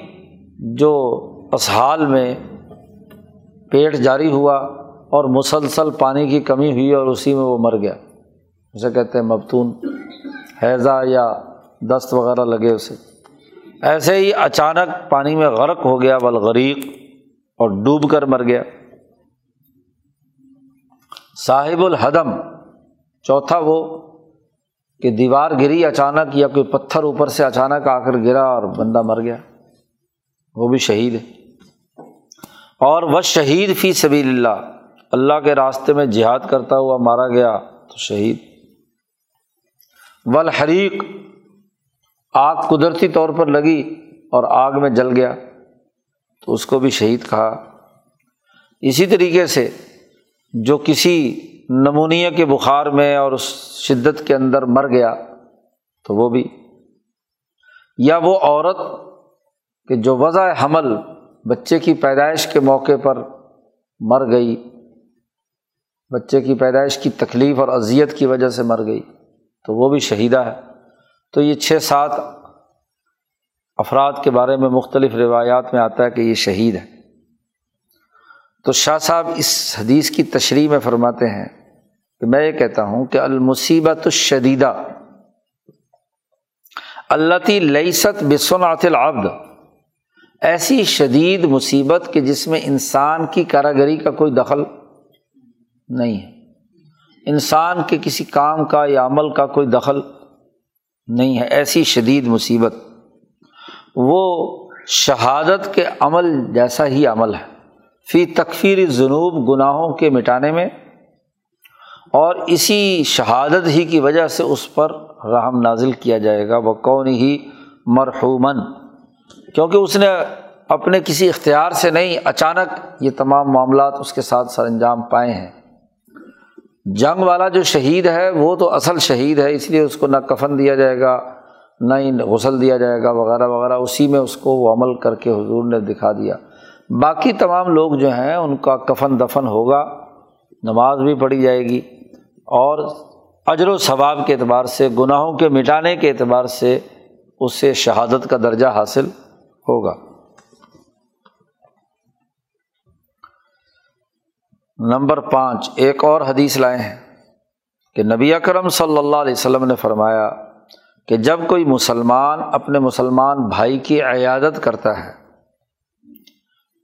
Speaker 1: جو اسحال میں پیٹ جاری ہوا اور مسلسل پانی کی کمی ہوئی اور اسی میں وہ مر گیا۔ اسے کہتے ہیں مبتون۔ حیضہ یا دست وغیرہ لگے اسے۔ ایسے ہی اچانک پانی میں غرق ہو گیا بلغریق اور ڈوب کر مر گیا۔ صاحب الحدم چوتھا وہ کہ دیوار گری اچانک یا کوئی پتھر اوپر سے اچانک آ کر گرا اور بندہ مر گیا۔ وہ بھی شہید ہے۔ اور وہ شہید فی سبیل اللہ اللہ کے راستے میں جہاد کرتا ہوا مارا گیا، تو شہید۔ ولحریق آگ قدرتی طور پر لگی اور آگ میں جل گیا، تو اس کو بھی شہید کہا۔ اسی طریقے سے جو کسی نمونیا کے بخار میں اور اس شدت کے اندر مر گیا، تو وہ بھی۔ یا وہ عورت کہ جو وضع حمل بچے کی پیدائش کے موقع پر مر گئی۔ بچے کی پیدائش کی تکلیف اور اذیت کی وجہ سے مر گئی۔ تو وہ بھی شہیدہ ہے۔ تو یہ چھ سات افراد کے بارے میں مختلف روایات میں آتا ہے کہ یہ شہید ہے۔ تو شاہ صاحب اس حدیث کی تشریح میں فرماتے ہیں کہ میں یہ کہتا ہوں کہ المصیبت الشدیدہ اللہ لئیست بسنعت العبد ایسی شدید مصیبت کہ جس میں انسان کی کاراگری کا کوئی دخل نہیں ہے۔ انسان کے کسی کام کا یا عمل کا کوئی دخل نہیں ہے۔ ایسی شدید مصیبت۔ وہ شہادت کے عمل جیسا ہی عمل ہے۔ فی تکفیر جنوب گناہوں کے مٹانے میں۔ اور اسی شہادت ہی کی وجہ سے اس پر رحم نازل کیا جائے گا۔ وہ کون ہی مرحومن کیونکہ اس نے اپنے کسی اختیار سے نہیں، اچانک یہ تمام معاملات اس کے ساتھ سر انجام پائے ہیں۔ جنگ والا جو شہید ہے، وہ تو اصل شہید ہے، اس لیے اس کو نہ کفن دیا جائے گا، نہ ہی غسل دیا جائے گا، وغیرہ وغیرہ۔ اسی میں اس کو وہ عمل کر کے حضور نے دکھا دیا۔ باقی تمام لوگ جو ہیں، ان کا کفن دفن ہوگا، نماز بھی پڑھی جائے گی۔ اور اجر و ثواب کے اعتبار سے، گناہوں کے مٹانے کے اعتبار سے اس سے شہادت کا درجہ حاصل ہوگا۔ نمبر پانچ، ایک اور حدیث لائے ہیں کہ نبی اکرم صلی اللہ علیہ وسلم نے فرمایا کہ جب کوئی مسلمان اپنے مسلمان بھائی کی عیادت کرتا ہے،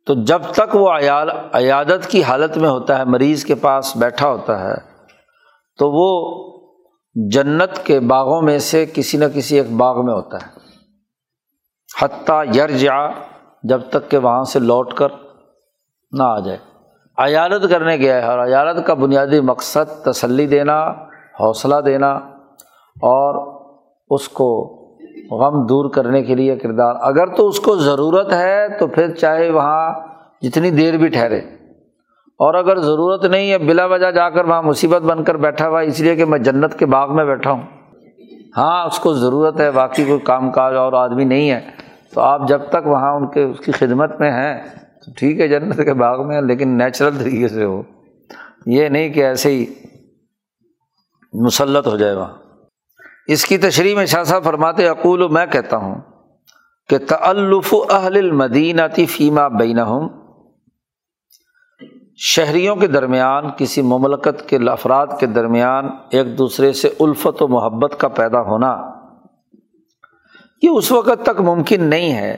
Speaker 1: تو جب تک وہ عیال، عیادت کی حالت میں ہوتا ہے، مریض کے پاس بیٹھا ہوتا ہے، تو وہ جنت کے باغوں میں سے کسی نہ کسی ایک باغ میں ہوتا ہے۔ حتیٰ یرجا جب تک کہ وہاں سے لوٹ کر نہ آ جائے۔ عیالت کرنے گیا ہے اور عیالت کا بنیادی مقصد تسلی دینا، حوصلہ دینا اور اس کو غم دور کرنے کے لیے کردار۔ اگر تو اس کو ضرورت ہے تو پھر چاہے وہاں جتنی دیر بھی ٹھہرے۔ اور اگر ضرورت نہیں ہے، بلا وجہ جا کر وہاں مصیبت بن کر بیٹھا ہوا اس لیے کہ میں جنت کے باغ میں بیٹھا ہوں۔ ہاں اس کو ضرورت ہے باقی کوئی کام کاج اور آدمی نہیں ہے۔ تو آپ جب تک وہاں ان کے، اس کی خدمت میں ہیں، تو ٹھیک ہے، جنت کے باغ میں لیکن نیچرل طریقے سے ہو۔ یہ نہیں کہ ایسے ہی مسلط ہو جائے وہاں۔ اس کی تشریح میں شاہ صاحب فرماتے، اقول، میں کہتا ہوں کہ تعلف اہل المدینہ فیمہ بین شہریوں کے درمیان، کسی مملکت کے افراد کے درمیان ایک دوسرے سے الفت و محبت کا پیدا ہونا۔ یہ اس وقت تک ممکن نہیں ہے،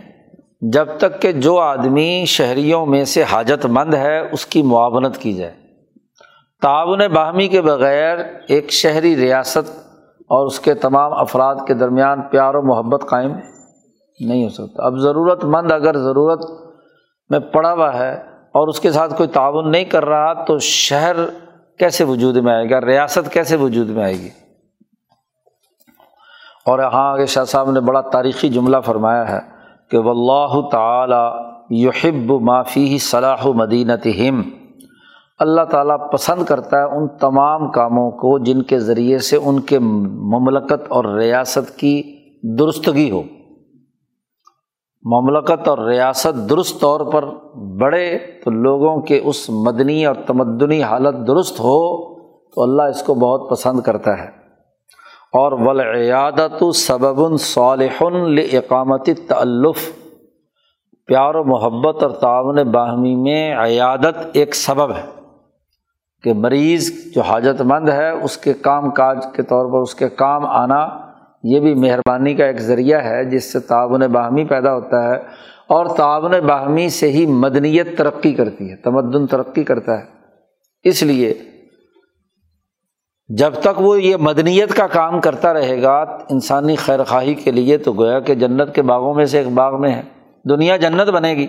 Speaker 1: جب تک کہ جو آدمی شہریوں میں سے حاجت مند ہے، اس کی معاونت کی جائے۔ تعاون باہمی کے بغیر ایک شہری ریاست اور اس کے تمام افراد کے درمیان پیار و محبت قائم نہیں ہو سکتا۔ اب ضرورت مند اگر ضرورت میں پڑا ہوا ہے اور اس کے ساتھ کوئی تعاون نہیں کر رہا، تو شہر کیسے وجود میں آئے گا؟ ریاست کیسے وجود میں آئے گی؟ اور یہاں آگے شاہ صاحب نے بڑا تاریخی جملہ فرمایا ہے کہ و اللہ تعالی یحب معافی صلاح مدینت ہم اللہ تعالیٰ پسند کرتا ہے ان تمام کاموں کو جن کے ذریعے سے ان کے مملکت اور ریاست کی درستگی ہو۔ مملکت اور ریاست درست طور پر بڑھے تو لوگوں کے اس مدنی اور تمدنی حالت درست ہو تو اللہ اس کو بہت پسند کرتا ہے۔ اور ولعیادت سبب صالح اقامتی تعلف پیار و محبت اور تعاون باہمی میں عیادت ایک سبب ہے کہ مریض جو حاجت مند ہے، اس کے کام کاج کے طور پر اس کے کام آنا، یہ بھی مہربانی کا ایک ذریعہ ہے جس سے تعاون باہمی پیدا ہوتا ہے اور تعاون باہمی سے ہی مدنیت ترقی کرتی ہے، تمدن ترقی کرتا ہے۔ اس لیے جب تک وہ یہ مدنیت کا کام کرتا رہے گا، انسانی خیر خواہی کے لیے تو گویا کہ جنت کے باغوں میں سے ایک باغ میں ہے۔ دنیا جنت بنے گی۔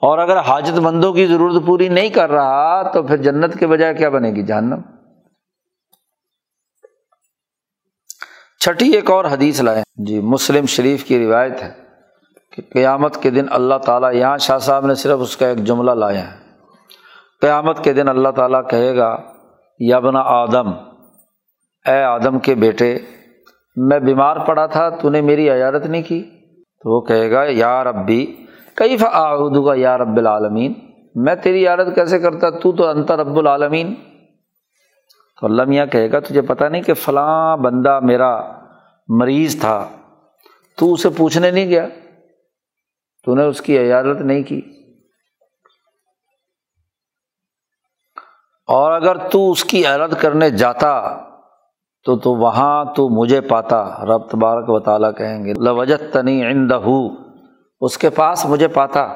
Speaker 1: اور اگر حاجت مندوں کی ضرورت پوری نہیں کر رہا، تو پھر جنت کے بجائے کیا بنے گی؟ جہنم۔ چھٹی ایک اور حدیث لائے جی مسلم شریف کی روایت ہے کہ قیامت کے دن اللہ تعالیٰ، یہاں شاہ صاحب نے صرف اس کا ایک جملہ لایا ہے۔ قیامت کے دن اللہ تعالیٰ کہے گا یبنا آدم اے آدم کے بیٹے، میں بیمار پڑا تھا، تو نے میری عیادت نہیں کی؟ تو وہ کہے گا، یا ربی کئی فعدو کا یا رب العالمین؟ میں تیری عادت کیسے کرتا؟ تو تو انت رب العالمین۔ تو اللہ میاں کہے گا، تجھے پتہ نہیں کہ فلاں بندہ میرا مریض تھا، تو اسے پوچھنے نہیں گیا؟ تو نے اس کی عیادت نہیں کی۔ اور اگر تو اس کی عیادت کرنے جاتا تو تو وہاں تو مجھے پاتا، رب تبارک و تعالیٰ کہیں گے لوجت تنی عند اس کے پاس مجھے پاتا۔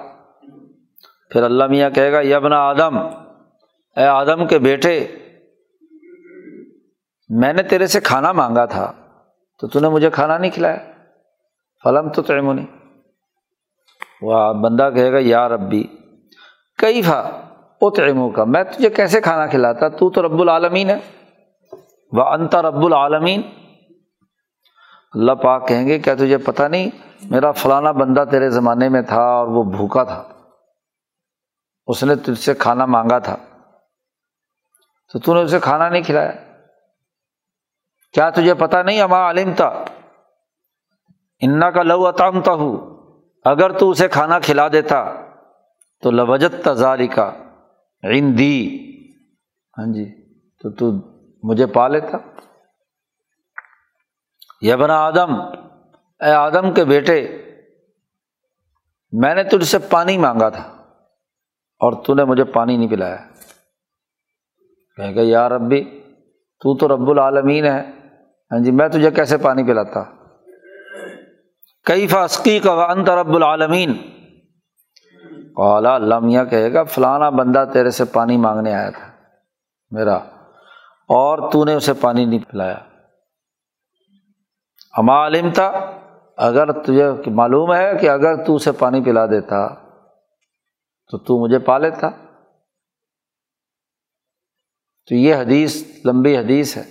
Speaker 1: پھر اللہ میاں کہے گا یبنا آدم، اے آدم کے بیٹے، میں نے تیرے سے کھانا مانگا تھا، تو تو نے مجھے کھانا نہیں کھلایا۔ فلم تو تیمونی وہ بندہ کہے گا، یا ربی کئی فا اتعمو کا میں تجھے کیسے کھانا کھلاتا؟ تو تو رب العالمین ہے۔ وہ انتا رب العالمین اللہ پاک کہیں گے، کیا تجھے پتہ نہیں، میرا فلانا بندہ تیرے زمانے میں تھا اور وہ بھوکا تھا۔ اس نے تجھ سے کھانا مانگا تھا۔ تو تو نے اسے کھانا نہیں کھلایا۔ کیا تجھے پتا نہیں، اما عالم تھا انا کا لو اتامتا ہوں اگر تو اسے کھانا کھلا دیتا، تو لوجت تزاری کا ہاں جی تو تو مجھے پا لیتا۔ یبنا آدم، اے آدم کے بیٹے، میں نے تجھ سے پانی مانگا تھا اور تو نے مجھے پانی نہیں پلایا۔ کہیں گے یار ربی، تو تو رب العالمین ہے۔ ہاں جی میں تجھے کیسے پانی پلاتا؟ کئی فاسقی کا انت رب العالمین؟ اللہ میاں کہے گا، فلانا بندہ تیرے سے پانی مانگنے آیا تھا، میرا۔ اور تو نے اسے پانی نہیں پلایا۔ اما علم تھا اگر تجھے معلوم ہے کہ اگر تو اسے پانی پلا دیتا، تو تو مجھے پا لیتا۔ تو یہ حدیث، لمبی حدیث ہے۔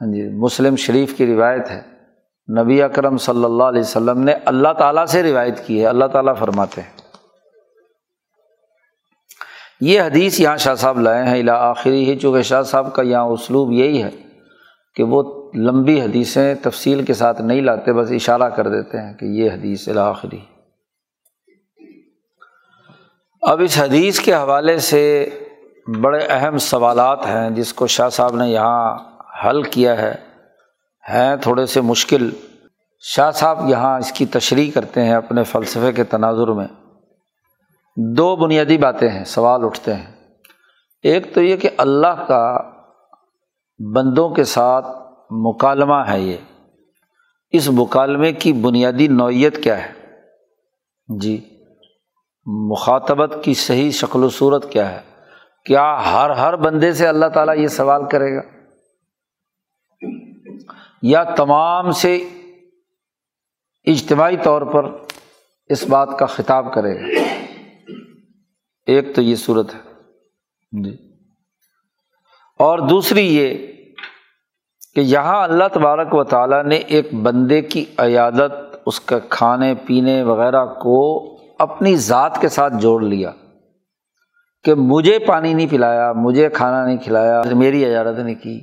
Speaker 1: ہاں جی مسلم شریف کی روایت ہے۔ نبی اکرم صلی اللہ علیہ وسلم نے اللہ تعالیٰ سے روایت کی ہے۔ اللہ تعالیٰ فرماتے ہیں۔ یہ حدیث یہاں شاہ صاحب لائے ہیں الا آخری ہی، چونکہ شاہ صاحب کا یہاں اسلوب یہی ہے کہ وہ لمبی حدیثیں تفصیل کے ساتھ نہیں لاتے، بس اشارہ کر دیتے ہیں کہ یہ حدیث آخری۔ اب اس حدیث کے حوالے سے بڑے اہم سوالات ہیں جس کو شاہ صاحب نے یہاں حل کیا ہے۔ ہیں تھوڑے سے مشکل۔ شاہ صاحب یہاں اس کی تشریح کرتے ہیں اپنے فلسفے کے تناظر میں۔ دو بنیادی باتیں ہیں، سوال اٹھتے ہیں۔ ایک تو یہ کہ اللہ کا بندوں کے ساتھ مکالمہ ہے یہ۔ اس مکالمے کی بنیادی نوعیت کیا ہے؟ جی مخاطبت کی صحیح شکل و صورت کیا ہے؟ کیا ہر ہر بندے سے اللہ تعالیٰ یہ سوال کرے گا؟ یا تمام سے اجتماعی طور پر اس بات کا خطاب کرے گا؟ ایک تو یہ صورت ہے۔ جی۔ اور دوسری یہ کہ یہاں اللہ تبارک و تعالیٰ نے ایک بندے کی عیادت اس کا کھانے پینے وغیرہ کو اپنی ذات کے ساتھ جوڑ لیا کہ مجھے پانی نہیں پلایا مجھے کھانا نہیں کھلایا میری عیادت نہیں کی۔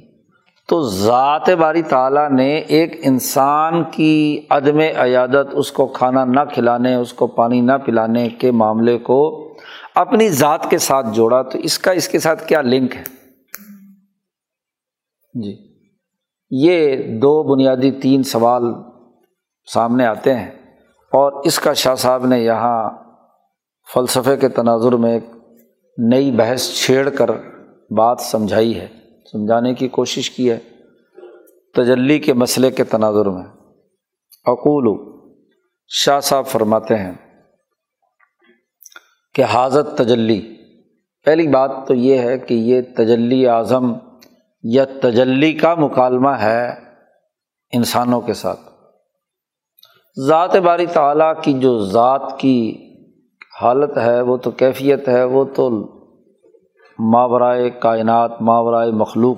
Speaker 1: تو ذات باری تعالیٰ نے ایک انسان کی عدم عیادت اس کو کھانا نہ کھلانے اس کو پانی نہ پلانے کے معاملے کو اپنی ذات کے ساتھ جوڑا تو اس کا اس کے ساتھ کیا لنک ہے؟ جی۔ یہ دو بنیادی تین سوال سامنے آتے ہیں اور اس کا شاہ صاحب نے یہاں فلسفے کے تناظر میں ایک نئی بحث چھیڑ کر بات سمجھائی ہے، سمجھانے کی کوشش کی ہے تجلی کے مسئلے کے تناظر میں۔ اقول شاہ صاحب فرماتے ہیں کہ حاضت تجلی۔ پہلی بات تو یہ ہے کہ یہ تجلی اعظم یا تجلی کا مکالمہ ہے انسانوں کے ساتھ۔ ذات باری تعلیٰ کی جو ذات کی حالت ہے، وہ تو کیفیت ہے، وہ تو ماورائے کائنات، ماورائے مخلوق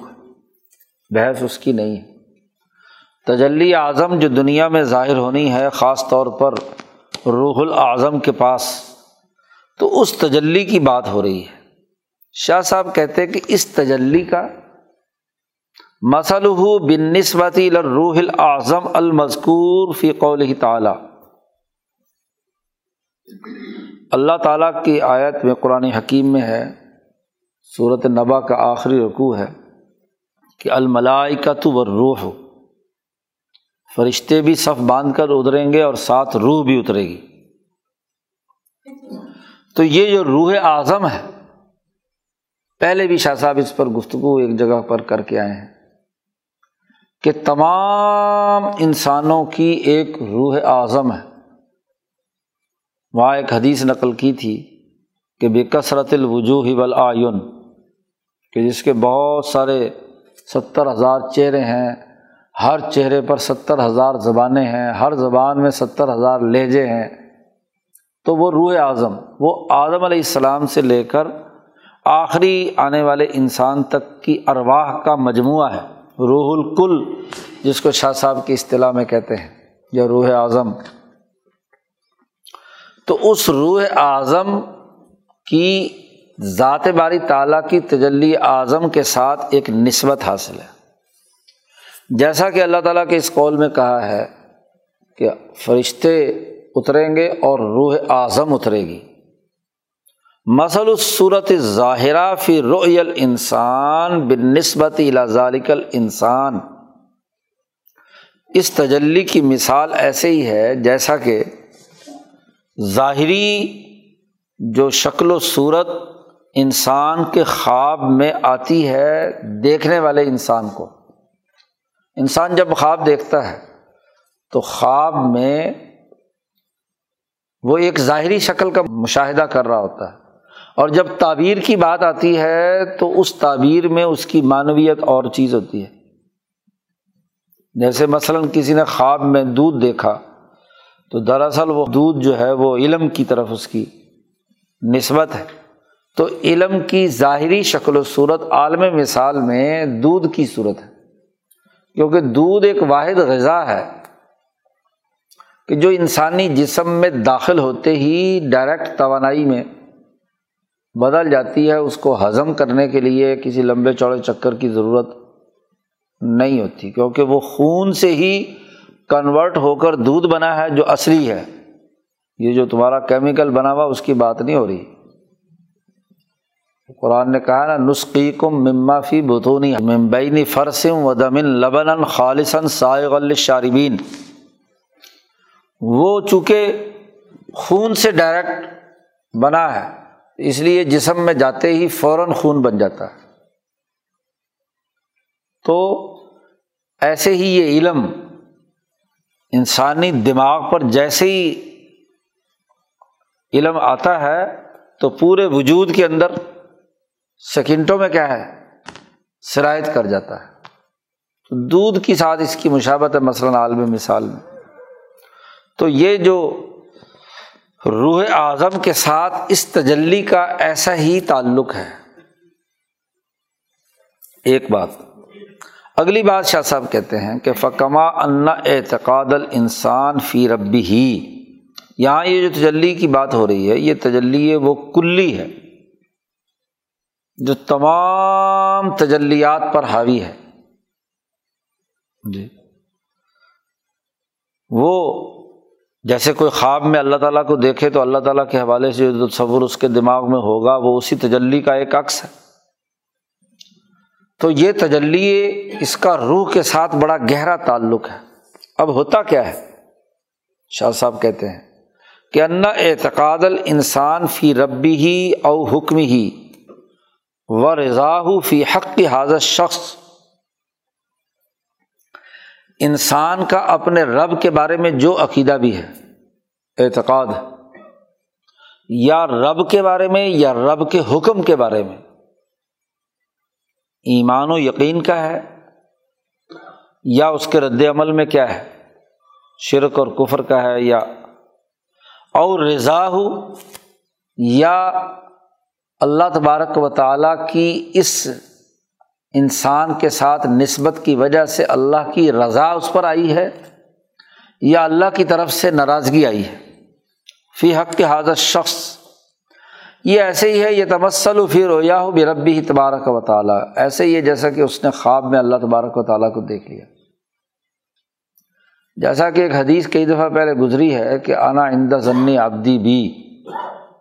Speaker 1: بحث اس کی نہیں ہے۔ تجلی اعظم جو دنیا میں ظاہر ہونی ہے، خاص طور پر روح الاعظم کے پاس۔ تو اس تجلی کی بات ہو رہی ہے۔ شاہ صاحب کہتے کہ اس تجلی کا مسلح بن نسبتی روح الاعظم المذکور فی قول تعالی۔ اللہ تعالیٰ کی آیت میں قرآن حکیم میں ہے صورت نبا کا آخری رقوع ہے کہ الملائکت و روح فرشتے بھی صف باندھ کر اتریں گے اور ساتھ روح بھی اترے گی۔ تو یہ جو روح اعظم ہے، پہلے بھی شاہ صاحب اس پر گفتگو ایک جگہ پر کر کے آئے ہیں کہ تمام انسانوں کی ایک روح اعظم ہے۔ وہاں ایک حدیث نقل کی تھی کہ بے کثرت الوجوہ والآیون، کہ جس کے بہت سارے ستر ہزار چہرے ہیں، ہر چہرے پر ستر ہزار زبانیں ہیں، ہر زبان میں ستر ہزار لہجے ہیں۔ تو وہ روح اعظم، وہ اعظم علیہ السلام سے لے کر آخری آنے والے انسان تک کی ارواح کا مجموعہ ہے، روح الکل، جس کو شاہ صاحب کی اصطلاح میں کہتے ہیں، یا روح اعظم۔ تو اس روح اعظم کی ذات باری تعالیٰ کی تجلی اعظم کے ساتھ ایک نسبت حاصل ہے۔ جیسا کہ اللہ تعالیٰ کے اس قول میں کہا ہے کہ فرشتے اتریں گے اور روح اعظم اترے گی۔ مسل الصورت ظاہرہ فی رویل انسان بن نسبت ذالکل انسان اس تجلی کی مثال ایسے ہی ہے جیسا کہ ظاہری جو شکل و صورت انسان کے خواب میں آتی ہے دیکھنے والے انسان کو۔ انسان جب خواب دیکھتا ہے تو خواب میں وہ ایک ظاہری شکل کا مشاہدہ کر رہا ہوتا ہے۔ اور جب تعبیر کی بات آتی ہے تو اس تعبیر میں اس کی معنویت اور چیز ہوتی ہے۔ جیسے مثلاً کسی نے خواب میں دودھ دیکھا، تو دراصل وہ دودھ جو ہے وہ علم کی طرف اس کی نسبت ہے۔ تو علم کی ظاہری شکل و صورت عالم مثال میں دودھ کی صورت ہے۔ کیونکہ دودھ ایک واحد غذا ہے۔ کہ جو انسانی جسم میں داخل ہوتے ہی ڈائریکٹ توانائی میں بدل جاتی ہے، اس کو ہضم کرنے کے لیے کسی لمبے چوڑے چکر کی ضرورت نہیں ہوتی، کیونکہ وہ خون سے ہی کنورٹ ہو کر دودھ بنا ہے جو اصلی ہے۔ یہ جو تمہارا کیمیکل بنا ہوا، اس کی بات نہیں ہو رہی۔ قرآن نے کہا نا نسخی کم مما فی بتونی ممبئی فرسم و دمن لبن خالصن سائغ الشاربین وہ چونکہ خون سے ڈائریکٹ بنا ہے، اس لیے جسم میں جاتے ہی فوراً خون بن جاتا ہے۔ تو ایسے ہی یہ علم انسانی دماغ پر جیسے ہی علم آتا ہے، تو پورے وجود کے اندر سیکنڈوں میں کیا ہے شرائط کر جاتا ہے۔ تو دودھ کی ساتھ اس کی مشابت ہے، مثلاً عالم مثال میں۔ تو یہ جو روح اعظم کے ساتھ اس تجلی کا ایسا ہی تعلق ہے۔ ایک بات۔ اگلی بات شاہ صاحب کہتے ہیں کہ فکما ان اعتقاد انسان فی ربی ہی یہاں یہ جو تجلی کی بات ہو رہی ہے، یہ تجلی وہ کلی ہے۔ جو تمام تجلیات پر حاوی ہے۔ جی۔ وہ جیسے کوئی خواب میں اللہ تعالیٰ کو دیکھے تو اللہ تعالیٰ کے حوالے سے جو تصور اس کے دماغ میں ہوگا وہ اسی تجلی کا ایک عکس ہے۔ تو یہ تجلی اس کا روح کے ساتھ بڑا گہرا تعلق ہے۔ اب ہوتا کیا ہے؟ شاہ صاحب کہتے ہیں کہ انا اعتقاد انسان فی ربی ہی او حکم ہی و رضا فی حق حاضر شخص انسان کا اپنے رب کے بارے میں جو عقیدہ بھی ہے، اعتقاد یا رب کے بارے میں یا رب کے حکم کے بارے میں۔ ایمان و یقین کا ہے یا اس کے رد عمل میں کیا ہے؟ شرک اور کفر کا ہے یا، اور رضا ہو یا اللہ تبارک و تعالیٰ کی اس انسان کے ساتھ نسبت کی وجہ سے اللہ کی رضا اس پر آئی ہے یا اللہ کی طرف سے ناراضگی آئی ہے؟ فی حق کے حاضر شخص یہ ایسے ہی ہے یہ تمسل و فی رویا ہو بے ربی ہی تبارک و تعالیٰ۔ ایسے ہی ہے جیسا کہ اس نے خواب میں اللہ تبارک و تعالیٰ کو دیکھ لیا۔ جیسا کہ ایک حدیث کئی دفعہ پہلے گزری ہے کہ آنا آئندہ ضنی آبدی بھی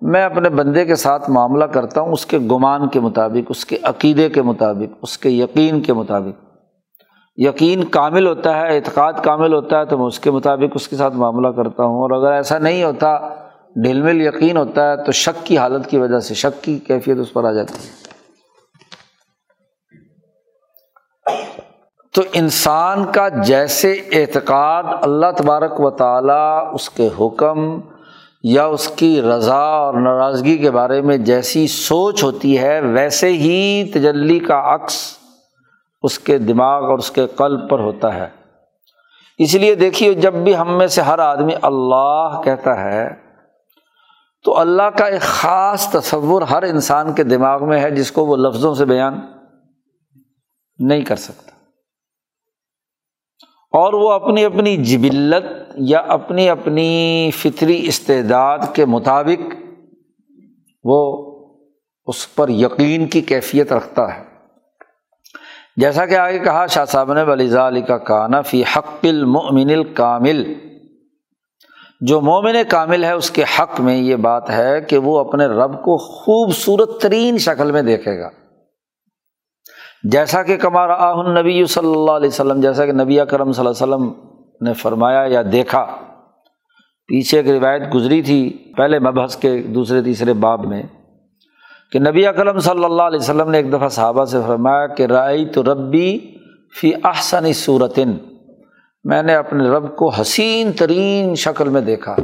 Speaker 1: میں اپنے بندے کے ساتھ معاملہ کرتا ہوں، اس کے گمان کے مطابق، اس کے عقیدے کے مطابق، اس کے یقین کے مطابق۔ یقین کامل ہوتا ہے، اعتقاد کامل ہوتا ہے، تو میں اس کے مطابق اس کے ساتھ معاملہ کرتا ہوں۔ اور اگر ایسا نہیں ہوتا ڈھل مل یقین ہوتا ہے، تو شک کی حالت کی وجہ سے، شک کی کیفیت اس پر آ جاتی ہے۔ تو انسان کا جیسے اعتقاد اللہ تبارک و تعالیٰ، اس کے حکم یا اس کی رضا اور ناراضگی کے بارے میں جیسی سوچ ہوتی ہے، ویسے ہی تجلی کا عکس اس کے دماغ اور اس کے قلب پر ہوتا ہے۔ اس لیے دیکھیے، جب بھی ہم میں سے ہر آدمی اللہ کہتا ہے، تو اللہ کا ایک خاص تصور ہر انسان کے دماغ میں ہے جس کو وہ لفظوں سے بیان نہیں کر سکتا۔ اور وہ اپنی اپنی جبلت یا اپنی اپنی فطری استعداد کے مطابق وہ اس پر یقین کی کیفیت رکھتا ہے۔ جیسا کہ آگے کہا، شاہ صاحب نے ولیزا علی کا کانا فی حق المؤمن الکامل۔ جو مومن کامل ہے، اس کے حق میں یہ بات ہے کہ وہ اپنے رب کو خوبصورت ترین شکل میں دیکھے گا۔ جیسا کہ کمار آہ نبی صلی اللہ علیہ وسلم، جیسا کہ نبی کرم صلی اللہ علیہ وسلم نے فرمایا یا دیکھا، پیچھے ایک روایت گزری تھی، پہلے مبحث کے دوسرے تیسرے باب میں، کہ نبی اکرم صلی اللہ علیہ وسلم نے ایک دفعہ صحابہ سے فرمایا کہ رائے تو ربی فی احسن صورتن، میں نے اپنے رب کو حسین ترین شکل میں دیکھا۔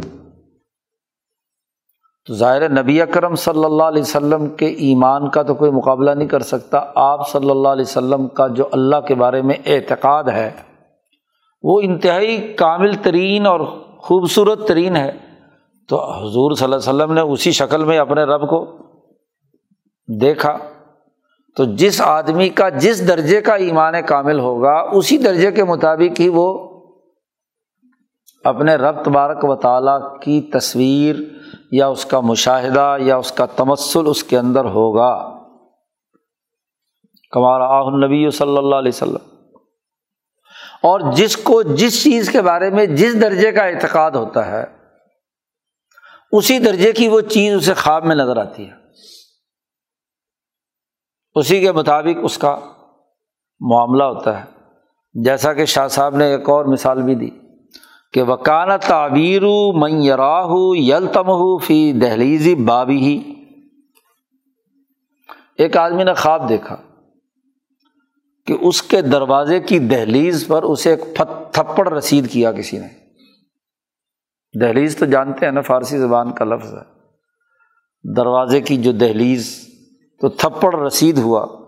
Speaker 1: تو ظاہر نبی اکرم صلی اللہ علیہ وسلم کے ایمان کا تو کوئی مقابلہ نہیں کر سکتا۔ آپ صلی اللہ علیہ وسلم کا جو اللہ کے بارے میں اعتقاد ہے، وہ انتہائی کامل ترین اور خوبصورت ترین ہے۔ تو حضور صلی اللہ علیہ وسلم نے اسی شکل میں اپنے رب کو دیکھا۔ تو جس آدمی کا جس درجے کا ایمان کامل ہوگا، اسی درجے کے مطابق ہی وہ اپنے رب تبارک و تعالیٰ کی تصویر یا اس کا مشاہدہ یا اس کا تمسل اس کے اندر ہوگا۔ کمار آہ نبی صلی اللہ علیہ وسلم۔ اور جس کو جس چیز کے بارے میں جس درجے کا اعتقاد ہوتا ہے، اسی درجے کی وہ چیز اسے خواب میں نظر آتی ہے۔ اسی کے مطابق اس کا معاملہ ہوتا ہے۔ جیسا کہ شاہ صاحب نے ایک اور مثال بھی دی۔ کہ وکان تعبیر میراہ یلتم فی دہلیزی بابی ہی ایک آدمی نے خواب دیکھا کہ اس کے دروازے کی دہلیز پر اسے ایک تھپڑ رسید کیا کسی نے۔ دہلیز تو جانتے ہیں نا، فارسی زبان کا لفظ ہے۔ دروازے کی جو دہلیز تو تھپڑ رسید ہوا۔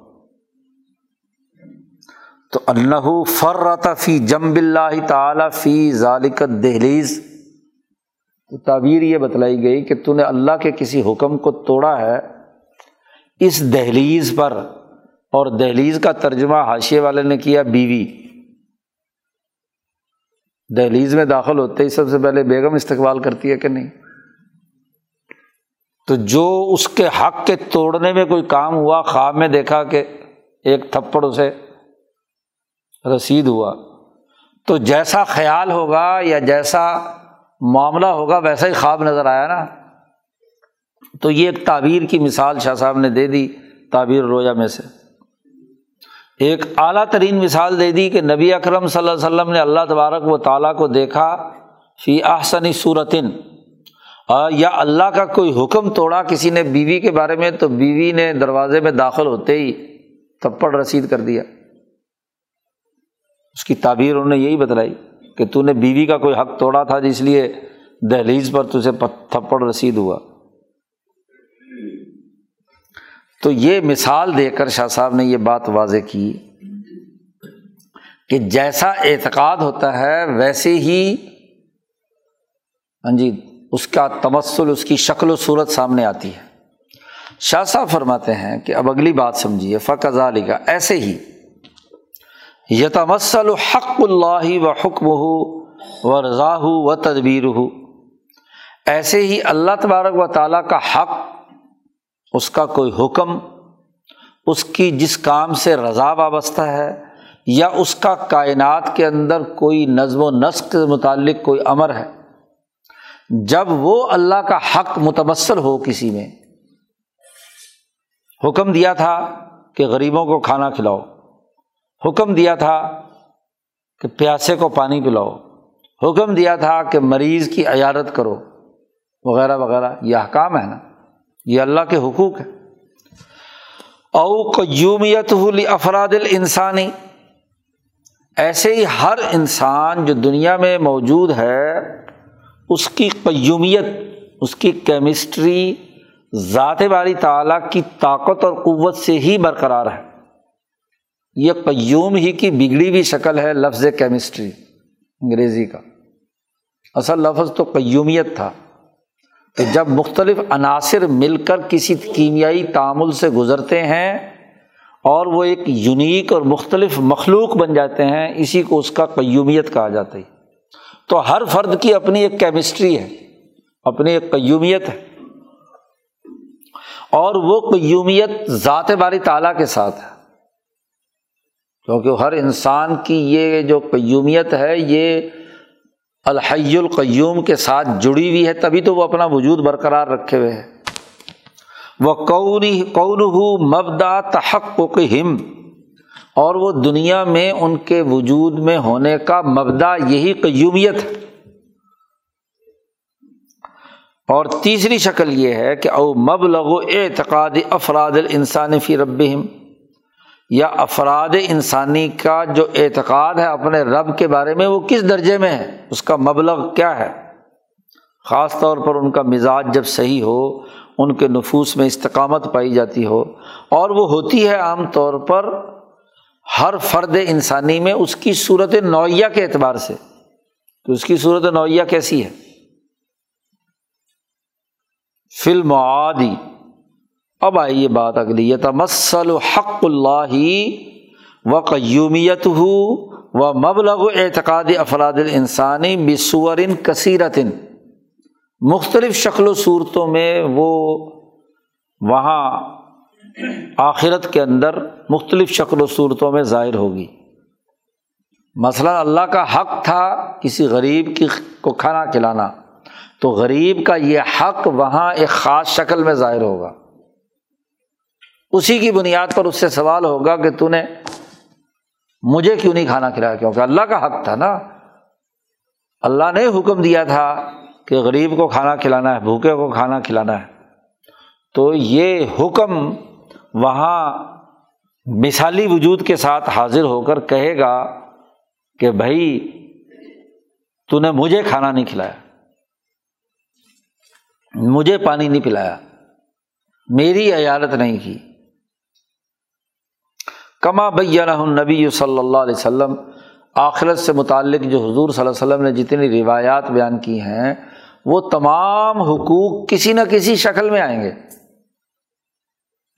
Speaker 1: تو اللہ فر فی جمب اللہ تعالیٰ فی ذالکت دہلیز تو تعبیر یہ بتلائی گئی کہ تو نے اللہ کے کسی حکم کو توڑا ہے اس دہلیز پر، اور دہلیز کا ترجمہ حاشیے والے نے کیا بیوی۔ دہلیز میں داخل ہوتے ہی سب سے پہلے بیگم استقبال کرتی ہے کہ نہیں؟ تو جو اس کے حق کے توڑنے میں کوئی کام ہوا، خواب میں دیکھا کہ ایک تھپڑ اسے رسید ہوا، تو جیسا خیال ہوگا یا جیسا معاملہ ہوگا، ویسا ہی خواب نظر آیا نا۔ تو یہ ایک تعبیر کی مثال شاہ صاحب نے دے دی تعبیر رویا میں سے۔ ایک اعلیٰ ترین مثال دے دی کہ نبی اکرم صلی اللہ علیہ وسلم نے اللہ تبارک و تعالیٰ کو دیکھا فی احسنی صورتن یا اللہ کا کوئی حکم توڑا کسی نے بیوی کے بارے میں، تو بیوی نے دروازے میں داخل ہوتے ہی تھپڑ رسید کر دیا۔ اس کی تعبیر انہوں نے یہی بتلائی کہ تو نے بیوی کا کوئی حق توڑا تھا جس لیے دہلیز پر تجھے تھپڑ رسید ہوا۔ تو یہ مثال دے کر شاہ صاحب نے یہ بات واضح کی کہ جیسا اعتقاد ہوتا ہے ویسے ہی ہاں جی اس کا تمسل اس کی شکل و صورت سامنے آتی ہے۔ شاہ صاحب فرماتے ہیں کہ اب اگلی بات سمجھیے فقض علی کا ایسے ہی۔ یتمسل حق اللہ و حکم ہو و رضا ہو و تدبیر ہو ایسے ہی اللہ تبارک و تعالیٰ کا حق، اس کا کوئی حکم، اس کی جس کام سے رضا وابستہ ہے، یا اس کا کائنات کے اندر کوئی نظم و نسق سے متعلق کوئی امر ہے۔ جب وہ اللہ کا حق متبصر ہو کسی میں حکم دیا تھا کہ غریبوں کو کھانا کھلاؤ۔ حکم دیا تھا کہ پیاسے کو پانی پلاؤ۔ حکم دیا تھا کہ مریض کی عیادت کرو۔ وغیرہ وغیرہ۔ یہ حکام ہے نا۔ یہ اللہ کے حقوق ہے او قیومیت افراد الانسانی۔ ایسے ہی ہر انسان جو دنیا میں موجود ہے، اس کی قیومیت، اس کی کیمسٹری، ذات باری تعلیٰ کی طاقت اور قوت سے ہی برقرار ہے۔ یہ قیوم ہی کی بگڑی ہوئی شکل ہے لفظ کیمسٹری، انگریزی کا۔ اصل لفظ تو قیومیت تھا۔ کہ جب مختلف عناصر مل کر کسی کیمیائی تعامل سے گزرتے ہیں اور وہ ایک یونیک اور مختلف مخلوق بن جاتے ہیں، اسی کو اس کا قیومیت کہا جاتا ہے۔ تو ہر فرد کی اپنی ایک کیمسٹری ہے، اپنی ایک قیومیت ہے۔ اور وہ قیومیت ذات باری تعالیٰ کے ساتھ ہے۔ کیونکہ ہر انسان کی یہ جو قیومیت ہے، یہ الحی القیوم کے ساتھ جڑی ہوئی ہے، تبھی تو وہ اپنا وجود برقرار رکھے ہوئے ہے۔ وہ قونی قون ہو مبدا تحق ہم اور وہ دنیا میں ان کے وجود میں ہونے کا مبدا یہی قیومیت ہے۔ اور تیسری شکل یہ ہے کہ او مبلغ اعتقاد افراد الانسان فی رب یا افراد انسانی کا جو اعتقاد ہے اپنے رب کے بارے میں، وہ کس درجے میں ہے؟ اس کا مبلغ کیا ہے؟ خاص طور پر ان کا مزاج جب صحیح ہو، ان کے نفوس میں استقامت پائی جاتی ہو، اور وہ ہوتی ہے عام طور پر ہر فرد انسانی میں اس کی صورت نوعیہ کے اعتبار سے۔ تو اس کی صورت نوعیہ کیسی ہے؟ فلم عادی اب آئی یہ بات اگلی۔ تمسل حق اللہ و قیومیت ہو و مبلغ اعتقاد افراد الانسانی بصور کثیرتن مختلف شکل و صورتوں میں وہ وہاں آخرت کے اندر مختلف شکل و صورتوں میں ظاہر ہوگی۔ مثلاً اللہ کا حق تھا کسی غریب کی کو کھانا کھلانا، تو غریب کا یہ حق وہاں ایک خاص شکل میں ظاہر ہوگا۔ اسی کی بنیاد پر اس سے سوال ہوگا کہ تو نے مجھے کیوں نہیں کھانا کھلایا؟ کیونکہ اللہ کا حق تھا نا۔ اللہ نے حکم دیا تھا کہ غریب کو کھانا کھلانا ہے، بھوکے کو کھانا کھلانا ہے۔ تو یہ حکم وہاں مثالی وجود کے ساتھ حاضر ہو کر کہے گا کہ بھائی، تو نے مجھے کھانا نہیں کھلایا۔ مجھے پانی نہیں پلایا۔ میری عیالت نہیں کی۔ کما بیہ نبی صلی اللہ علیہ وسلم۔ آخرت سے متعلق جو حضور صلی اللہ علیہ وسلم نے جتنی روایات بیان کی ہیں، وہ تمام حقوق کسی نہ کسی شکل میں آئیں گے۔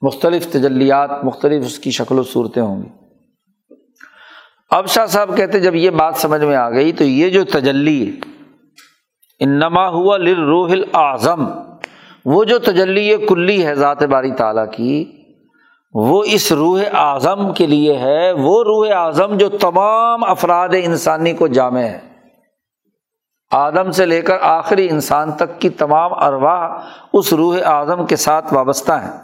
Speaker 1: مختلف تجلیات، مختلف اس کی شکل و صورتیں ہوں گی۔ اب شاہ صاحب کہتے جب یہ بات سمجھ میں آ گئی تو یہ جو تجلی انما ہوا لروح العظم وہ جو تجلی کلی ہے، ذات باری تعالیٰ کی وہ اس روح اعظم کے لیے ہے، وہ روح اعظم جو تمام افراد انسانی کو جامع ہے۔ آدم سے لے کر آخری انسان تک کی تمام ارواح اس روح اعظم کے ساتھ وابستہ ہیں۔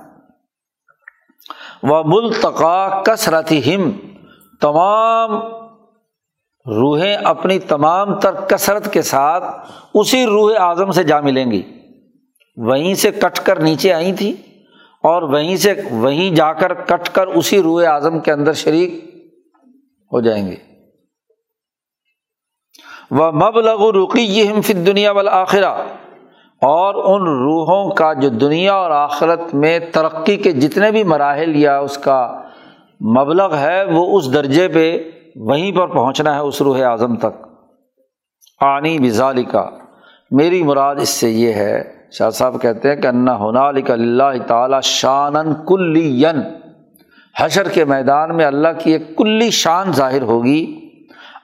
Speaker 1: وہ ملتقا کثرت ہم تمام روحیں اپنی تمام تر کثرت کے ساتھ اسی روح اعظم سے جا ملیں گی۔ وہیں سے کٹ کر نیچے آئی تھی اور وہیں سے وہیں جا کر کٹ کر اسی روح اعظم کے اندر شریک ہو جائیں گے۔ وہ مبلغ رقی یہ ہم دنیا والا آخرہ اور ان روحوں کا جو دنیا اور آخرت میں ترقی کے جتنے بھی مراحل یا اس کا مبلغ ہے، وہ اس درجے پہ وہیں پر پہنچنا ہے، اس روح اعظم تک۔ آنی بزالی کا میری مراد اس سے یہ ہے شاہ صاحب کہتے ہیں کہ انا ہونا علی اللہ تعالیٰ شان کلی حشر کے میدان میں اللہ کی ایک کلی شان ظاہر ہوگی۔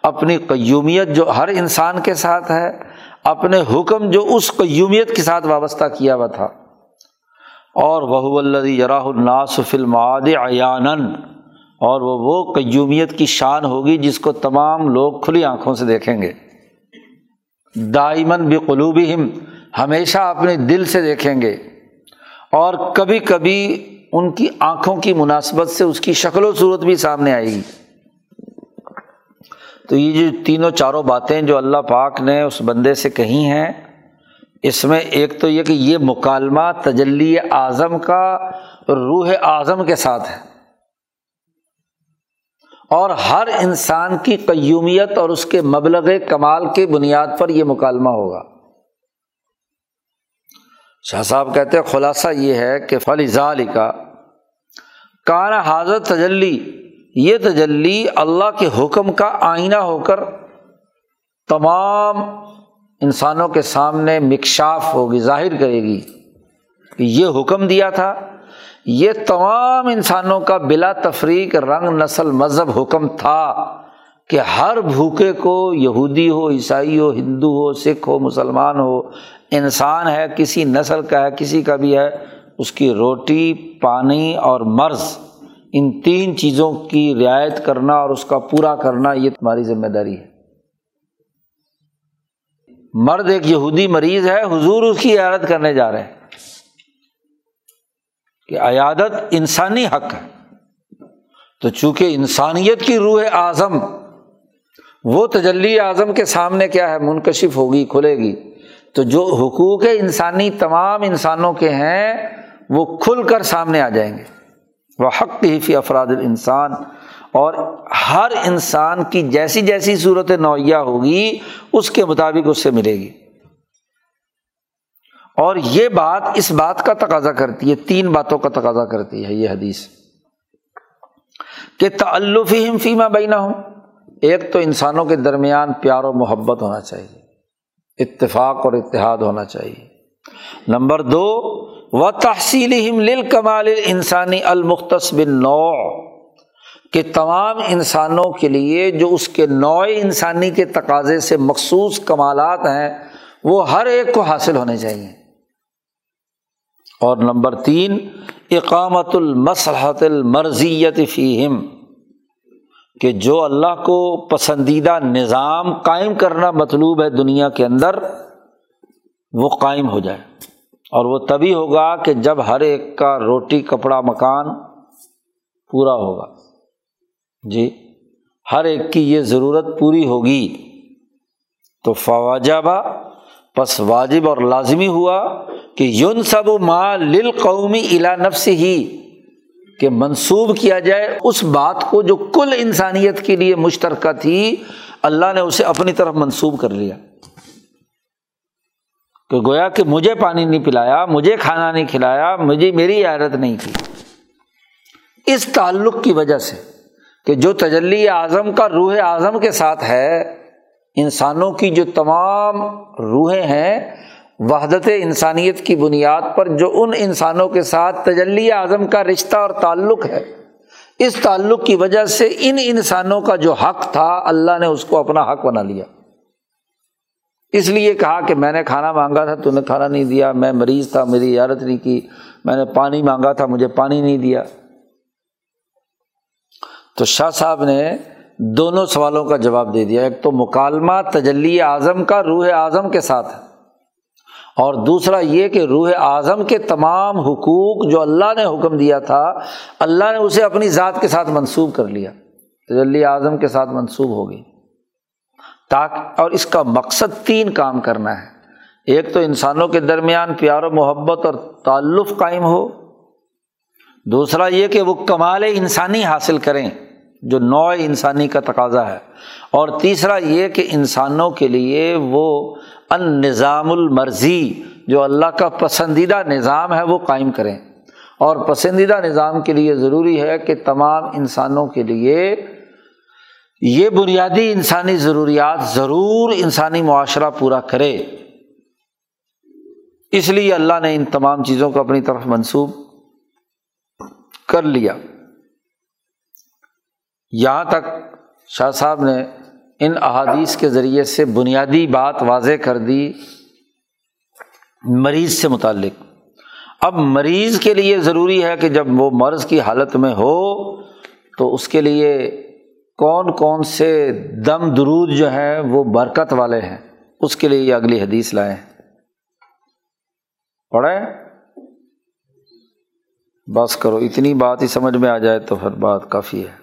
Speaker 1: اپنی قیومیت جو ہر انسان کے ساتھ ہے، اپنے حکم جو اس قیومیت کے ساتھ وابستہ کیا ہوا تھا۔ اور وہ یراہ الناس فلم عیان اور وہ وہ قیومیت کی شان ہوگی جس کو تمام لوگ کھلی آنکھوں سے دیکھیں گے۔ دائمن بقلوب ہمیشہ اپنے دل سے دیکھیں گے اور کبھی کبھی ان کی آنکھوں کی مناسبت سے اس کی شکل و صورت بھی سامنے آئے گی۔ تو یہ جو تینوں چاروں باتیں جو اللہ پاک نے اس بندے سے کہی ہیں، اس میں ایک تو یہ کہ یہ مکالمہ تجلی اعظم کا روح اعظم کے ساتھ ہے۔ اور ہر انسان کی قیومیت اور اس کے مبلغ کمال کی بنیاد پر یہ مکالمہ ہوگا۔ شاہ صاحب کہتے خلاصہ یہ ہے کہ فلیزا کا کانا حاضر تجلی، یہ تجلی اللہ کے حکم کا آئینہ ہو کر تمام انسانوں کے سامنے مکشاف ہوگی، ظاہر کرے گی کہ یہ حکم دیا تھا۔ یہ تمام انسانوں کا بلا تفریق رنگ نسل مذہب حکم تھا کہ ہر بھوکے کو یہودی ہو، عیسائی ہو، ہندو ہو، سکھ ہو، مسلمان ہو انسان ہے، کسی نسل کا ہے، کسی کا بھی ہے، اس کی روٹی، پانی اور مرض، ان تین چیزوں کی رعایت کرنا اور اس کا پورا کرنا، یہ تمہاری ذمہ داری ہے۔ مرد ایک یہودی مریض ہے، حضور اس کی عیادت کرنے جا رہے ہیں۔ کہ عیادت انسانی حق ہے۔ تو چونکہ انسانیت کی روح اعظم، وہ تجلی اعظم کے سامنے کیا ہے، منکشف ہوگی، کھلے گی تو جو حقوق انسانی تمام انسانوں کے ہیں، وہ کھل کر سامنے آ جائیں گے۔ وہ حق ہی فی افراد الانسان اور ہر انسان کی جیسی جیسی صورت نوعیہ ہوگی، اس کے مطابق اس سے ملے گی۔ اور یہ بات اس بات کا تقاضا کرتی ہے، تین باتوں کا تقاضا کرتی ہے یہ حدیث۔ کہ تعلف ہی فیما بینا ہوں ایک تو انسانوں کے درمیان پیار و محبت ہونا چاہیے۔ اتفاق اور اتحاد ہونا چاہیے۔ نمبر دو و تحصیل کمال انسانی المختص بن نو کہ تمام انسانوں کے لیے جو اس کے نوع انسانی کے تقاضے سے مخصوص کمالات ہیں، وہ ہر ایک کو حاصل ہونے چاہیے۔ اور نمبر تین، اقامت المسحت المرضیت فیم کہ جو اللہ کو پسندیدہ نظام قائم کرنا مطلوب ہے دنیا کے اندر، وہ قائم ہو جائے۔ اور وہ تبھی ہوگا کہ جب ہر ایک کا روٹی، کپڑا، مکان پورا ہوگا۔ جی ہر ایک کی یہ ضرورت پوری ہوگی۔ تو فواجبہ پس واجب اور لازمی ہوا کہ یون سب ماں لل قومی الا نفس ہی کہ منسوب کیا جائے، اس بات کو جو کل انسانیت کے لیے مشترکہ تھی، اللہ نے اسے اپنی طرف منسوب کر لیا۔ کہ گویا کہ مجھے پانی نہیں پلایا، مجھے کھانا نہیں کھلایا، مجھے میری عادت نہیں کی اس تعلق کی وجہ سے کہ جو تجلی اعظم کا روح اعظم کے ساتھ ہے، انسانوں کی جو تمام روحیں ہیں وحدت انسانیت کی بنیاد پر جو ان انسانوں کے ساتھ تجلی اعظم کا رشتہ اور تعلق ہے۔ اس تعلق کی وجہ سے ان انسانوں کا جو حق تھا، اللہ نے اس کو اپنا حق بنا لیا۔ اس لیے کہا کہ میں نے کھانا مانگا تھا، تو نے کھانا نہیں دیا۔ میں مریض تھا، میری عادت نہیں کی۔ میں نے پانی مانگا تھا، مجھے پانی نہیں دیا۔ تو شاہ صاحب نے دونوں سوالوں کا جواب دے دیا۔ ایک تو مکالمہ تجلی اعظم کا، روح اعظم کے ساتھ ہے۔ اور دوسرا یہ کہ روح اعظم کے تمام حقوق جو اللہ نے حکم دیا تھا، اللہ نے اسے اپنی ذات کے ساتھ منسوب کر لیا۔ تجلی اعظم کے ساتھ منسوب ہو گئی۔ تاکہ اور اس کا مقصد تین کام کرنا ہے۔ ایک تو انسانوں کے درمیان پیار و محبت اور تعلق قائم ہو۔ دوسرا یہ کہ وہ کمال انسانی حاصل کریں، جو نوع انسانی کا تقاضا ہے۔ اور تیسرا یہ کہ انسانوں کے لیے وہ ان نظام المرضی جو اللہ کا پسندیدہ نظام ہے، وہ قائم کریں۔ اور پسندیدہ نظام کے لیے ضروری ہے کہ تمام انسانوں کے لیے یہ بنیادی انسانی ضروریات ضرور انسانی معاشرہ پورا کرے۔ اس لیے اللہ نے ان تمام چیزوں کو اپنی طرف منسوب کر لیا۔ یہاں تک شاہ صاحب نے ان احادیث کے ذریعے سے بنیادی بات واضح کر دی مریض سے متعلق۔ اب مریض کے لیے ضروری ہے کہ جب وہ مرض کی حالت میں ہو تو اس کے لیے کون کون سے دم درود جو ہیں وہ برکت والے ہیں۔ اس کے لیے یہ اگلی حدیث لائیں۔ پڑھے بس کرو، اتنی بات ہی سمجھ میں آ جائے تو پھر بات کافی ہے۔